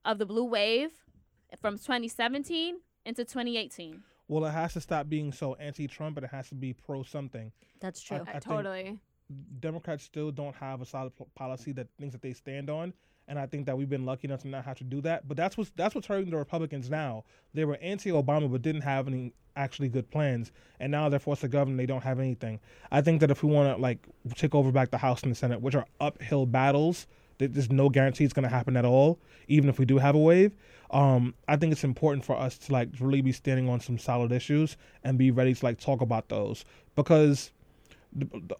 of the blue wave from 2017 into 2018? Well, it has to stop being so anti-Trump, but it has to be pro something. That's true. I- I think totally Democrats still don't have a solid po- policy that things that they stand on, and I think that we've been lucky enough to not have to do that. But that's what's that's what's hurting the Republicans now. They were anti-Obama, but didn't have any actually good plans, and now they're forced to govern. They don't have anything. I think that if we want to like take over back the House and the Senate, which are uphill battles, There- There's no guarantee it's going to happen at all, even if we do have a wave. Um, I think it's important for us to like really be standing on some solid issues and be ready to like talk about those because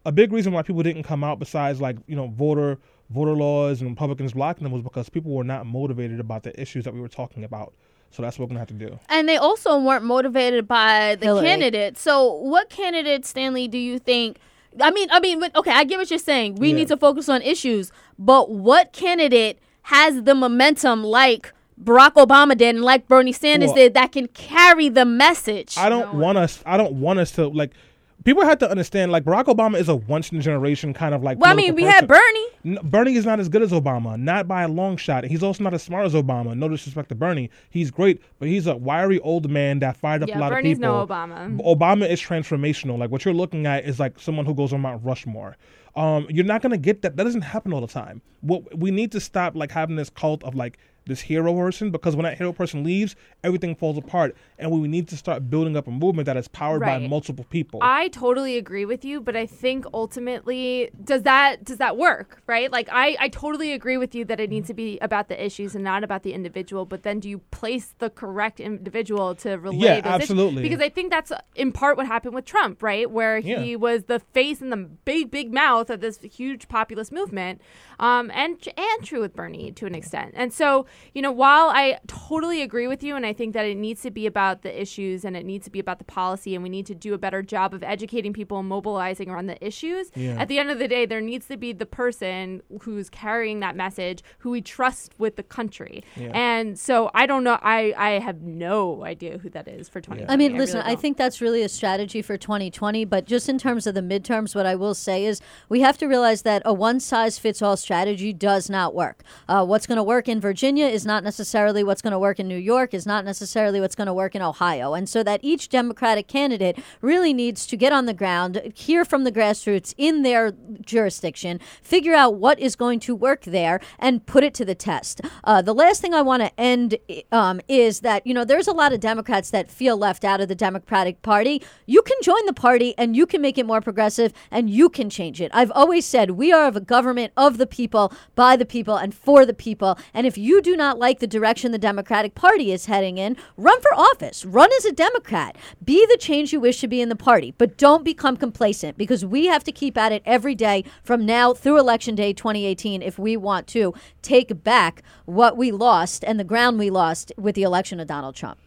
a big reason why people didn't come out besides like you know voter voter laws and Republicans blocking them was because people were not motivated about the issues that we were talking about. So that's what we're gonna have to do. And they also weren't motivated by the Hillary. candidate. So, what candidate, Stanley, do you think? I mean, I mean, but- okay, I get what you're saying. We Yeah. need to focus on issues, but what candidate has the momentum like Barack Obama did and like Bernie Sanders Well- did that can carry the message? I don't want us. I don't want us to like. People have to understand, like Barack Obama is a once in a generation kind of like. well, I mean, we political had. Bernie. Bernie is not as good as Obama, not by a long shot. He's also not as smart as Obama. No disrespect to Bernie, he's great, but he's a wiry old man that fired up Yeah, a lot Bernie's of people. Bernie's no Obama. Obama is transformational. Like what you're looking at is like someone who goes on Mount Rushmore. Um, you're not gonna get that. That doesn't happen all the time. What we need to stop like having this cult of like this hero person because when that hero person leaves, everything falls apart, and we need to start building up a movement that is powered by multiple people. I totally agree with you, but I think ultimately does that does that work, right? Like I I totally agree with you that it needs to be about the issues and not about the individual, but then do you place the correct individual to relate? Yeah, those issues? absolutely. Because I think that's in part what happened with Trump, right? Where he Yeah. was the face and the big big mouth of this huge populist movement. Um, and and true with Bernie to an extent. And so, you know, while I totally agree with you, and I think that it needs to be about the issues and it needs to be about the policy, and we need to do a better job of educating people and mobilizing around the issues. Yeah. At the end of the day, there needs to be the person who's carrying that message, who we trust with the country. Yeah. And so, I don't know. I I have no idea who that is for 2020. I mean, listen, really I think that's really a strategy for 2020. But just in terms of the midterms, what I will say is we have to realize that a one size fits all strategy does not work. Uh, what's going to work in Virginia is not necessarily what's going to work in New York, is not necessarily what's going to work in Ohio. And so that each Democratic candidate really needs to get on the ground, hear from the grassroots in their jurisdiction, figure out what is going to work there, and put it to the test. Uh, the last thing I want to end um, is that, you know, there's a lot of Democrats that feel left out of the Democratic Party. You can join the party and you can make it more progressive and you can change it. I've always said we are of a government of the people, by the people, and for the people. And if you do not like the direction the Democratic Party is heading in, run for office. Run as a Democrat. Be the change you wish to be in the party, but don't become complacent because we have to keep at it every day from now through Election Day 2018 if we want to take back what we lost and the ground we lost with the election of Donald Trump.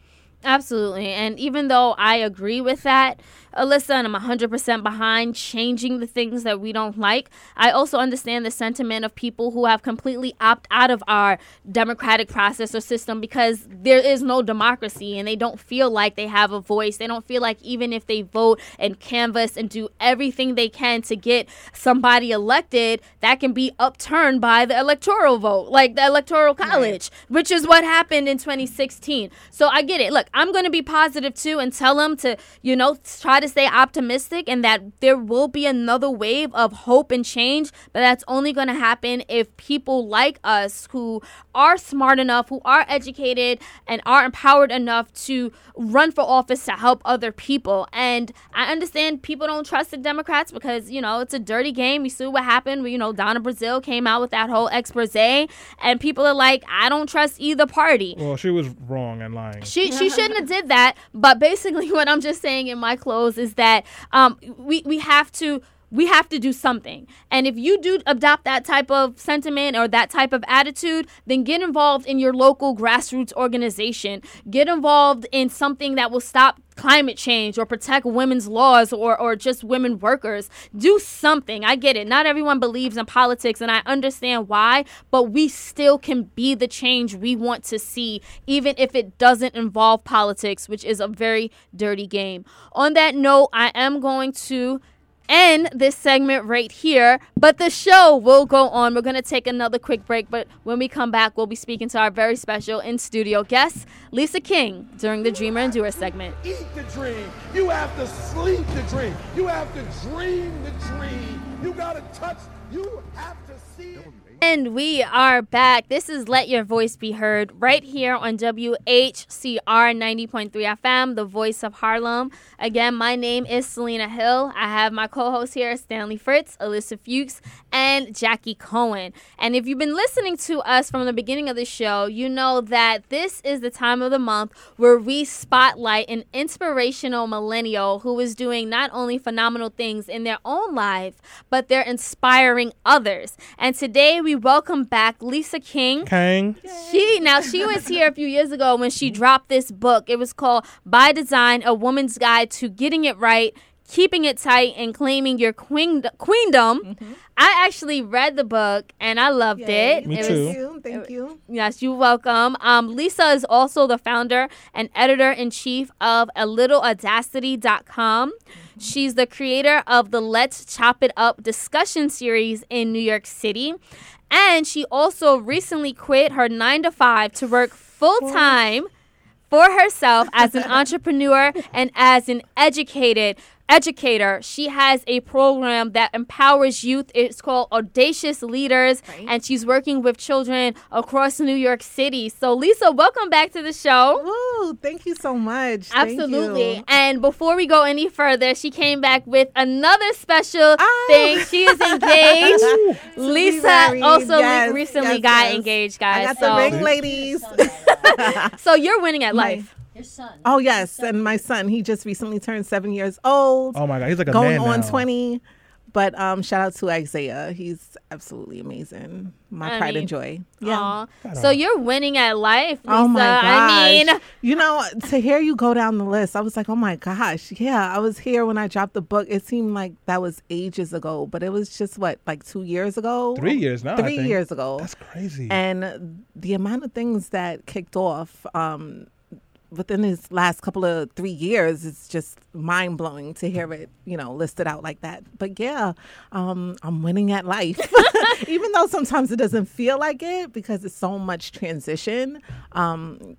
Absolutely. And even though I agree with that, Alyssa, and I'm 100% behind changing the things that we don't like, I also understand the sentiment of people who have completely opt out of our democratic process or system because there is no democracy and they don't feel like they have a voice. They don't feel like even if they vote and canvass and do everything they can to get somebody elected, that can be upturned by the electoral vote, like the electoral college, which is what happened in 2016. So I get it. Look, I'm going to be positive too and tell them to, you know, try to stay optimistic and that there will be another wave of hope and change, but that's only going to happen if people like us who are smart enough, who are educated and are empowered enough to run for office to help other people. And I understand people don't trust the Democrats because, you know, it's a dirty game. We see what happened. You know, Donna Brazile came out with that whole expose and people are like, I don't trust either party. well, she was wrong and lying. She she shouldn't have did that. But basically, what I'm just saying in my close is that um we we have to we have to do something. And if you do adopt that type of sentiment or that type of attitude, then get involved in your local grassroots organization. Get involved in something that will stop climate change or protect women's laws or, or just women workers. Do something. I get it. Not everyone believes in politics, and I understand why, but we still can be the change we want to see, even if it doesn't involve politics, which is a very dirty game. On that note, I am going to end this segment right here, but the show will go on. We're going to take another quick break, but when we come back, we'll be speaking to our very special in studio guest, Lisa King, during the Dreamer and Doer segment. Eat the dream. You have to sleep the dream. You have to dream the dream. You gotta touch. You have to. And we are back. This is Let Your Voice Be Heard right here on WHCR 90.3 FM, the voice of Harlem. Again, my name is Selena Hill. I have my co hosts here, Stanley Fritz, Alyssa Fuchs, and Jackie Cohen. And if you've been listening to us from the beginning of the show, you know that this is the time of the month where we spotlight an inspirational millennial who is doing not only phenomenal things in their own life, but they're inspiring others. And today we welcome back Lisa King. Kang. She now she was here a few years ago when she dropped this book. It was called By Design: A Woman's Guide to Getting It Right, Keeping It Tight, and Claiming Your queen- Queendom. I actually read the book and I loved it. Me It too. was- you. Thank you. Yes, you're welcome. Um, Lisa is also the founder and editor in chief of a Little littleaudacity.com. She's the creator of the Let's Chop It Up discussion series in New York City. And she also recently quit her nine to five to work full time for herself as an entrepreneur and as an educated educator. She has a program that empowers youth. It's called Audacious Leaders, and she's working with children across New York City. So, Lisa, welcome back to the show. Woo, thank you so much. Thank Absolutely. And before we go any further, she came back with another special Oh. thing. She is engaged. Lisa also Yes, recently yes, got yes. engaged, I guys. got so, the ring, ladies. so you're winning at life. Your son. Oh yes, and my son, he just recently turned seven years old. Oh my God, he's like a going man on now. twenty. But um, shout out to Isaiah. He's absolutely amazing. My I pride mean, and joy. Yeah. Aw. So you're winning at life, Lisa. Oh my gosh! I mean, you know, to hear you go down the list, I was like, oh my gosh, yeah. I was here when I dropped the book. It seemed like that was ages ago, but it was just what, like two years ago, Three years now. I three think. years ago. That's crazy. And the amount of things that kicked off um, within his last couple of three years it's just mind blowing to hear it, you know, listed out like that. But yeah, um, I'm winning at life, even though sometimes it doesn't feel like it because it's so much transition. Um,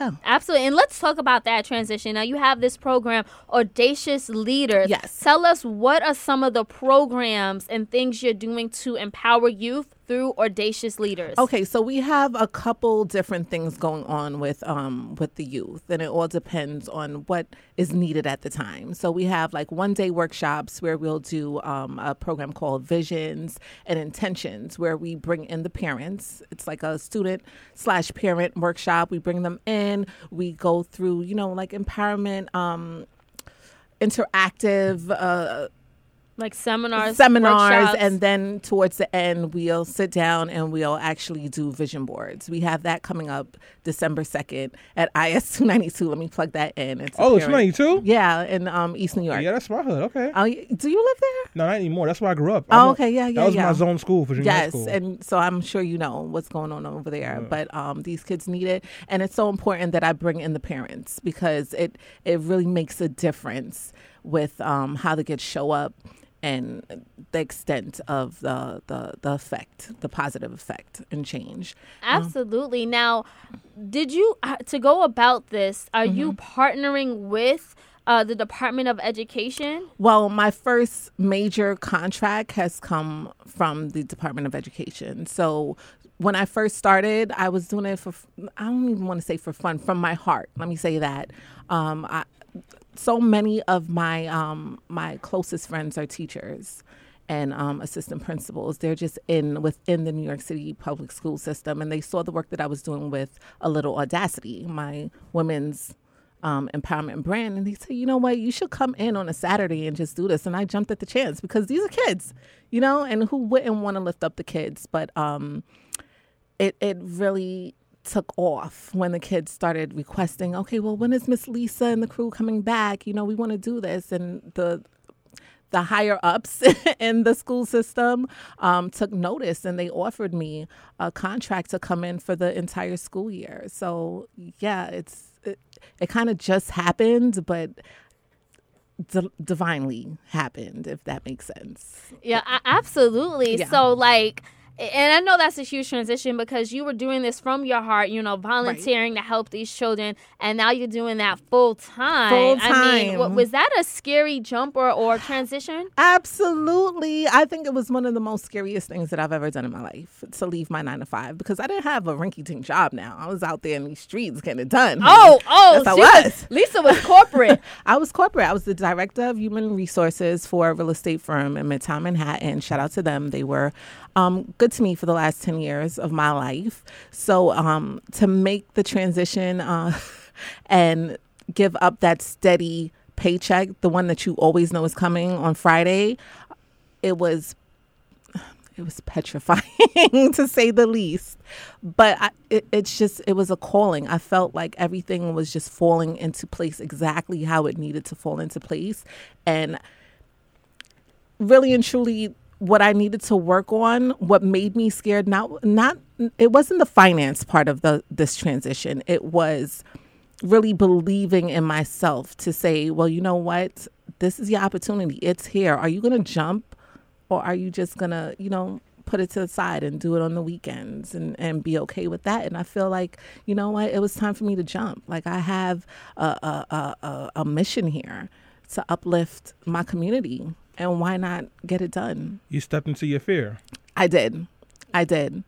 yeah. absolutely. And let's talk about that transition. Now, you have this program, Audacious Leaders. Yes. Tell us what are some of the programs and things you're doing to empower youth through Audacious Leaders. Okay, so we have a couple different things going on with um with the youth, and it all depends on what is needed at the time. So we have like one day workshops where we'll do um, a program called Visions and Intentions, where we bring in the parents. It's like a student slash parent workshop. We bring them in. We go through, you know, like empowerment. Um, interactive uh, like seminars, seminars workshops. and then towards the end we'll sit down and we'll actually do vision boards we have that coming up december 2nd at is 292 let me plug that in it's Oh, it's parent- 292? yeah in um, east new york yeah, that's my hood. Okay. oh, do you live there No, not anymore. That's where I grew up. Oh, I'm okay, yeah, yeah, That was yeah. my zone school, Virginia High School. yes School. and so i'm sure you know what's going on over there but um, these kids need it and it's so important that i bring in the parents because it it really makes a difference with um, how the kids show up and the extent of the, the the effect the positive effect and change Absolutely. Now, did you uh, to go about this? Are you Mm-hmm. partnering with uh, the Department of Education? Well, my first major contract has come from the Department of Education. So when I first started, I was doing it for, I don't even want to say for fun, from my heart. Let me say that. Um, I, so many of my um, my closest friends are teachers and um, assistant principals. They're just in within the New York City public school system, and they saw the work that I was doing with a little audacity, my women's um, empowerment brand, and they said, you know what, you should come in on a Saturday and just do this. And I jumped at the chance because these are kids, you know, and who wouldn't want to lift up the kids? But um, it it really took off when the kids started requesting, okay, well, when is Miss Lisa and the crew coming back? You know, we want to do this, and the the higher ups in the school system um, took notice and they offered me a contract to come in for the entire school year. So yeah, it's it, it kind of just happened, but di- divinely happened, if that makes sense. Yeah, absolutely. Yeah. So, like, and I know that's a huge transition because you were doing this from your heart, you know, volunteering to help these children, and now you're doing that full time. Full I mean, time. was that a scary jump or, or transition? Absolutely. I think it was one of the most scariest things that I've ever done in my life to leave my nine to five because I didn't have a rinky tink job now. I was out there in these streets getting it done. Oh, oh, Yes, I was. Lisa was corporate. I was corporate. I was the director of human resources for a real estate firm in Midtown Manhattan. Shout out to them. They were um, good to me for the last 10 years of my life. So um, to make the transition uh, and give up that steady paycheck, the one that you always know is coming on Friday, it was it was petrifying to say the least. But I, it, it's just it was a calling. I felt like everything was just falling into place exactly how it needed to fall into place. And really and truly what i needed to work on what made me scared not not it wasn't the finance part of the this transition. It was really believing in myself to say well you know what? This is your opportunity. It's here. Are you going to jump or are you just gonna you know put it to the side and do it on the weekends and, and be okay with that? And i feel like you know what? It was time for me to jump. Like i have a, a, a, a mission here to uplift my community and why not get it done You stepped into your fear. i did i did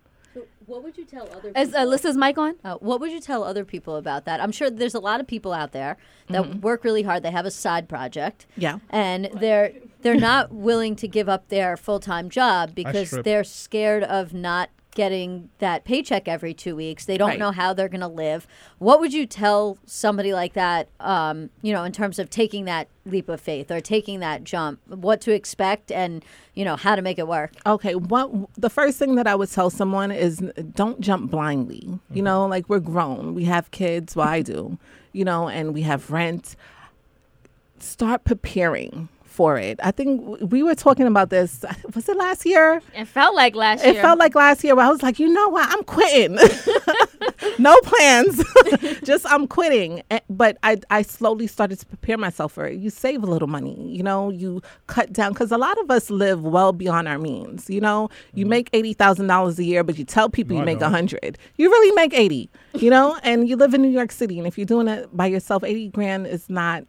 What would you tell other people? Is Alyssa's mic on? Uh, what would you tell other people about that? I'm sure there's a lot of people out there that Mhm. work really hard. They have a side project. Yeah. And they're they're not willing to give up their full-time job because they're scared of not getting that paycheck every 2 weeks. They don't Right. know how they're going to live. What would you tell somebody like that um, you know, in terms of taking that leap of faith or taking that jump? What to expect and, you know, how to make it work? Okay, what the first thing that I would tell someone is don't jump blindly. You know, like we're grown, we have kids. Well, I do. You know, and we have rent. Start preparing for it. I think we were talking about this. Was it last year? It felt like last year. It felt like last year where I was like, you know what? I'm quitting. no plans. Just I'm quitting. But I, I slowly started to prepare myself for it. You save a little money, you know, you cut down because a lot of us live well beyond our means. You know, you mm-hmm. make eighty thousand dollars a year, but you tell people No, you make a don't. hundred. You really make eighty. You know, and you live in New York City, and if you're doing it by yourself, eighty grand is not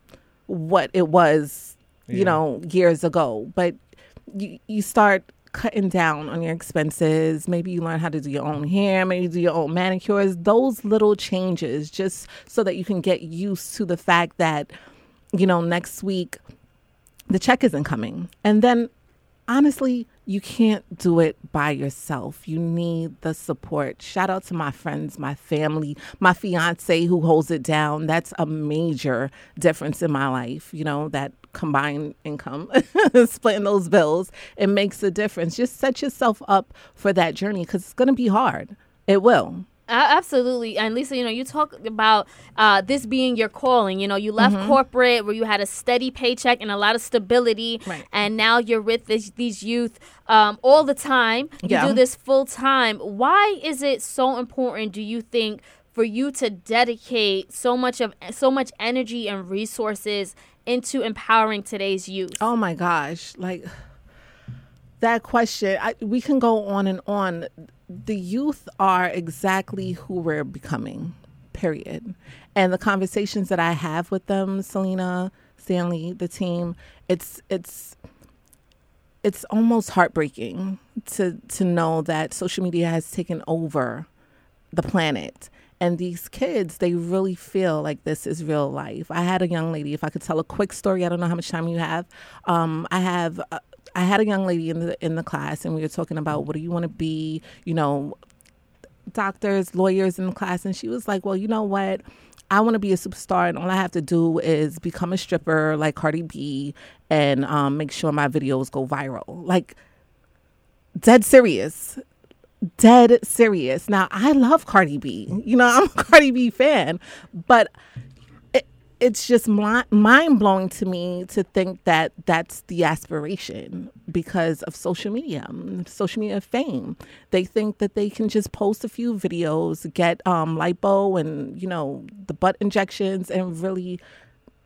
what it was, you know, years ago. But you you start cutting down on your expenses. Maybe you learn how to do your own hair, maybe you do your own manicures. Those little changes just so that you can get used to the fact that, you know, next week the check isn't coming. And then honestly, you can't do it by yourself. You need the support. Shout out to my friends, my family, my fiance who holds it down. That's a major difference in my life, you know, that combined income, splitting those bills. It makes a difference. Just set yourself up for that journey because it's going to be hard. It will. Absolutely. And Lisa, you know, you talk about uh, this being your calling. You know, you left Mhm. corporate where you had a steady paycheck and a lot of stability, Right. and now you're with this, these youth um, all the time. You Yeah. do this full time. Why is it so important? Do you think for you to dedicate so much of so much energy and resources into empowering today's youth? Oh my gosh, like that question, I, we can go on and on. The youth are exactly who we're becoming, period. And the conversations that I have with them, Selena, Stanley, the team, it's it's it's almost heartbreaking to to know that social media has taken over the planet and these kids they really feel like this is real life. I had a young lady if i could tell a quick story i don't know how much time you have. Um, i have uh, i had a young lady in the in the class and we were talking about what do you want to be you know doctors lawyers in the class. And she was like well you know what? I want to be a superstar, and all I have to do is become a stripper like Cardi B and um, make sure my videos go viral. Like, dead serious dead serious. Now, I love Cardi B. You know, I'm a Cardi B fan, but it, it's just mi- mind blowing to me to think that that's the aspiration because of social media, social media fame. They think that they can just post a few videos, get um, lipo and, you know, the butt injections, and really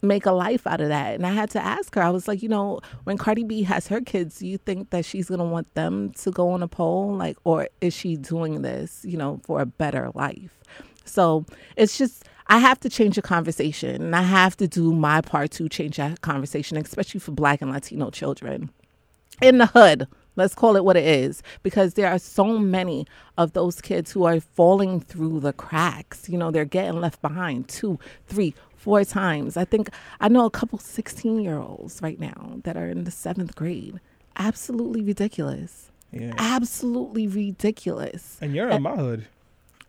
make a life out of that. And I had to ask her, I was like, you know, when Cardi B has her kids, do you think that she's going to want them to go on a pole? Like, or is she doing this, you know, for a better life? So it's just, I have to change the conversation and I have to do my part to change that conversation, especially for Black and Latino children in the hood. Let's call it what it is because there are so many of those kids who are falling through the cracks. You know, they're getting left behind two, three, four times. I think I know a couple 16 year olds right now that are in the seventh grade. Absolutely ridiculous. Yeah. Absolutely ridiculous. And you're in my hood.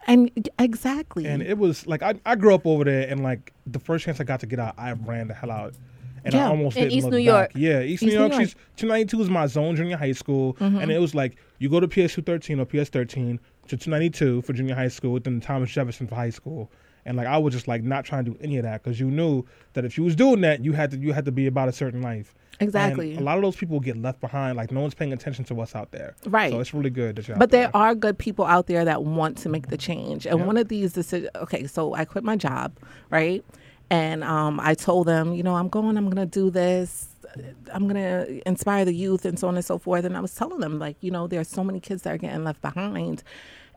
And exactly. And it was like I, I grew up over there, and like the first chance I got to get out, I ran the hell out, and I almost In didn't East look New back. York. Yeah, East, East New New York. She's 292 is my zone junior high school, mm-hmm. and it was like you go to PS 213 or PS 13 to 292 for junior high school, then Thomas Jefferson for high school. And like I was just like not trying to do any of that because you knew that if you was doing that, you had to you had to be about a certain life. And Exactly. a lot of those people get left behind. Like no one's paying attention to us out there. Right. So it's really good that you're. out But there. there are good people out there that want to make the change. And one of these decisions, okay, so I quit my job, right? And um, I told them, you know, I'm going, I'm going to do this. I'm going to inspire the youth and so on and so forth. And I was telling them, like, you know, there are so many kids that are getting left behind.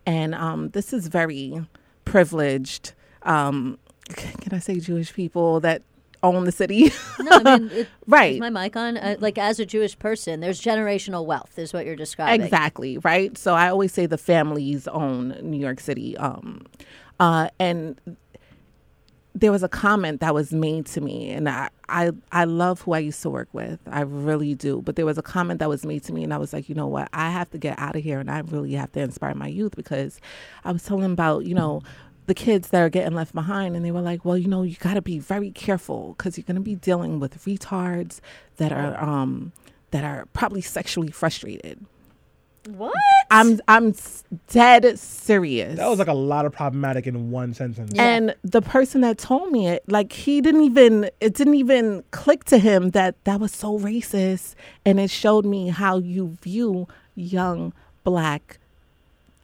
And um, this is very privileged, um, can I say Jewish people that own the city? No, I mean, it, Right. Is my mic on? Uh, like, as a Jewish person, there's generational wealth, is what you're describing. Exactly, right? So I always say the families own New York City. Um, uh, and there was a comment that was made to me, and I, I, I love who I used to work with. I really do. But there was a comment that was made to me, and I was like, you know what? I have to get out of here, and I really have to inspire my youth because I was telling about, you know, the kids that are getting left behind and they were like well you know you got to be very careful because you're going to be dealing with retards that are um that are probably sexually frustrated What? i'm i'm dead serious that was like a lot of problematic in one sentence. and the person that told me it like he didn't even it didn't even click to him that that was so racist and it showed me how you view young black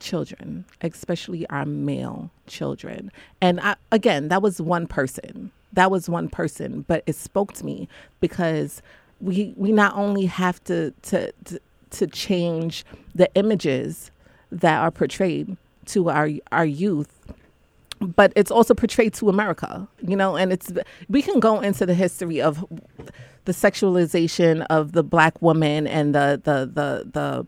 children, especially our male children. And I, again, that was one person. That was one person, but it spoke to me because we we not only have to to to, to change the images that are portrayed to our our youth but it's also portrayed to America, you know, and it's we can go into the history of the sexualization of the black woman and the the the the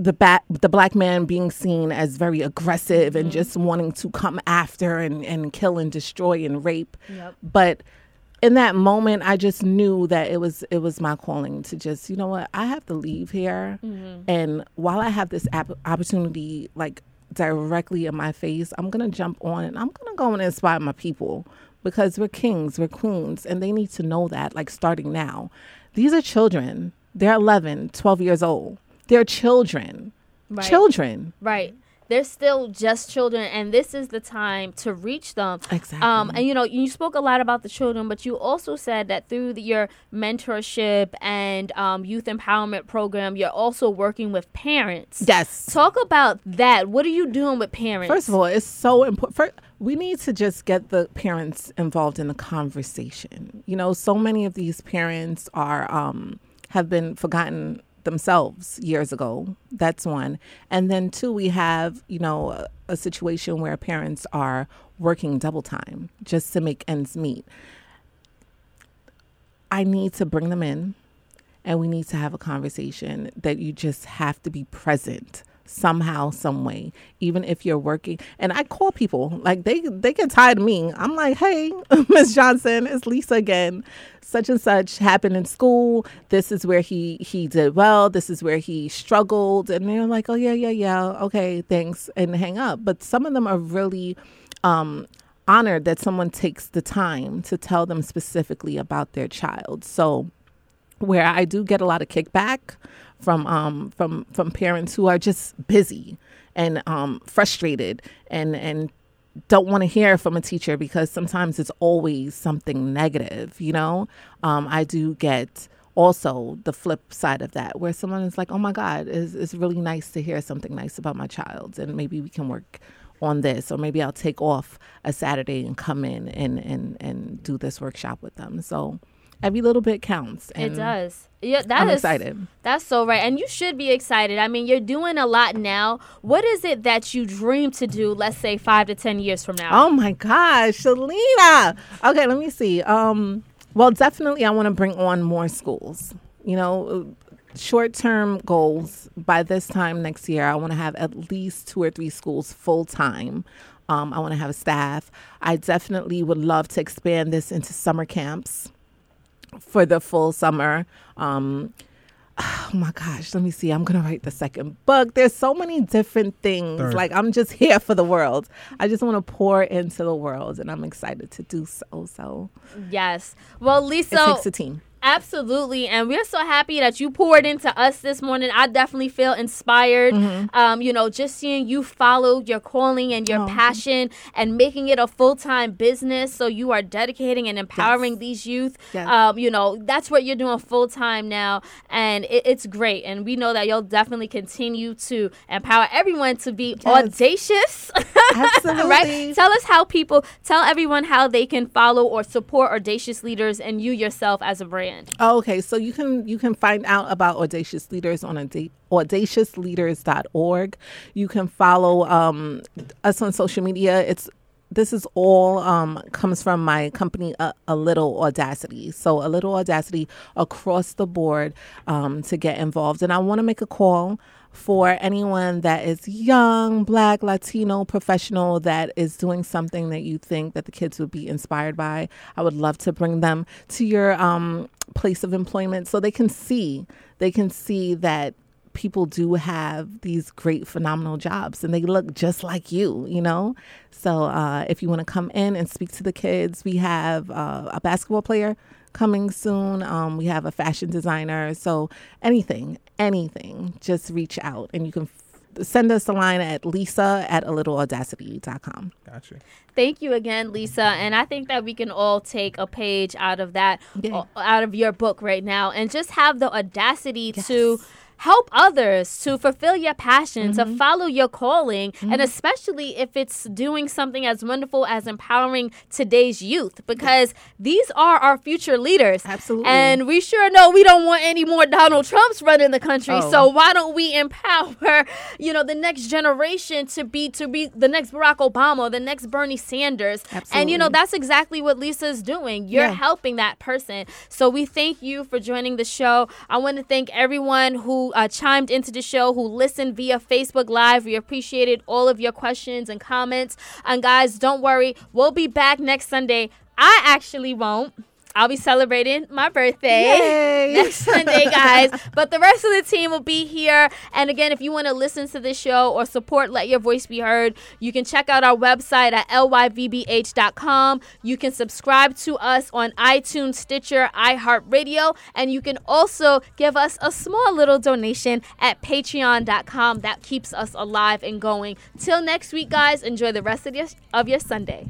the bat, the black man being seen as very aggressive and mm-hmm. just wanting to come after and, and kill and destroy and rape. Yep. But in that moment, I just knew that it was it was my calling to just you know what I have to leave here, mm-hmm. and while I have this opportunity like directly in my face, I'm gonna jump on and I'm gonna go and inspire my people because we're kings, we're queens, and they need to know that like starting now. These are children. They're 11, 12 years old. They're children. Right. Children. Right. They're still just children, and this is the time to reach them. Exactly. Um, and you know, you spoke a lot about the children, but you also said that through the, your mentorship and um, youth empowerment program, you're also working with parents. Yes. Talk about that. What are you doing with parents? First of all, it's so important. We need to just get the parents involved in the conversation. You know, so many of these parents are um, have been forgotten themselves years ago. That's one. And then two, we have you know a, a situation where parents are working double time just to make ends meet. I need to bring them in and we need to have a conversation that you just have to be present somehow some way even if you're working. And i call people like they they get tired of me. I'm like hey miss johnson it's lisa again. Such and such happened in school. This is where he he did well. This is where he struggled. And they're like oh yeah yeah yeah. Okay thanks. And hang up. But some of them are really um honored that someone takes the time to tell them specifically about their child. So where I do get a lot of kickback from um from from parents who are just busy and um frustrated and and don't want to hear from a teacher because sometimes it's always something negative, you know? Um, I do get also the flip side of that where someone is like, oh my God, it's, it's really nice to hear something nice about my child and maybe we can work on this, or maybe I'll take off a Saturday and come in and and and do this workshop with them. So every little bit counts. It does. Yeah, that I'm is- excited. That's so right. And you should be excited. I mean, you're doing a lot now. What is it that you dream to do, let's say five to 10 years from now? Oh my gosh, Shalina. Okay, let me see. Um, well, definitely, I want to bring on more schools. You know, short term goals by this time next year, I want to have at least two or three schools full time. Um, I want to have a staff. I definitely would love to expand this into summer camps for the full summer. Um, oh my gosh, let me see. I'm gonna write the second book. There's so many different things. Third. Like I'm just here for the world. I just want to pour into the world, and I'm excited to do so. So Yes. Well, Lisa. it takes a team. Absolutely, and we're so happy that you poured into us this morning. I definitely feel inspired. Mm-hmm. Um, you know, just seeing you follow your calling and Oh. your passion and making it a full time business. So you are dedicating and empowering these youth. Yes. Um, you know, that's what you're doing full time now, and it, it's great. And we know that you'll definitely continue to empower everyone to be audacious. Absolutely. right? Tell us how people tell everyone how they can follow or support audacious leaders and you yourself as a brand. Oh, okay, so you can you can find out about audacious leaders on auda- audaciousleaders.org. You can follow um, us on social media. It's this is all um, comes from my company, a, a Little Audacity. So a Little Audacity across the board um, to get involved. And I want to make a call for anyone that is young, black, Latino, professional that is doing something that you think that the kids would be inspired by. I would love to bring them to your um, place of employment so they can see they can see that people do have these great phenomenal jobs and they look just like you you know so uh, if you want to come in and speak to the kids we have uh, a basketball player coming soon um, we have a fashion designer so anything anything just reach out and you can f- send us a line at lisa at a little audacity.com Gotcha. Thank you again, Lisa. And I think that we can all take a page out of that, o- out of your book right now, and just have the audacity to help others to fulfill your passion, to mm-hmm. follow your calling, and mm-hmm. especially if it's doing something as wonderful as empowering today's youth, because these are our future leaders. Absolutely. And we sure know we don't want any more Donald Trumps running the country. Oh. So why don't we empower, you know, the next generation to be to be the next Barack Obama, the next Bernie Sanders. Absolutely. And you know, that's exactly what Lisa's doing. You're Yeah. helping that person. So we thank you for joining the show. I want to thank everyone who uh, chimed into the show, who listened via Facebook Live. We appreciated all of your questions and comments. And guys, don't worry, we'll be back next Sunday. I actually won't. I'll be celebrating my birthday next Sunday, guys. But the rest of the team will be here. And again, if you want to listen to this show or support Let Your Voice Be Heard, you can check out our website at lyvbh.com. You can subscribe to us on iTunes, Stitcher, iHeartRadio, and you can also give us a small little donation at patreon.com. That keeps us alive and going. Till next week, guys, enjoy the rest of your, of your Sunday.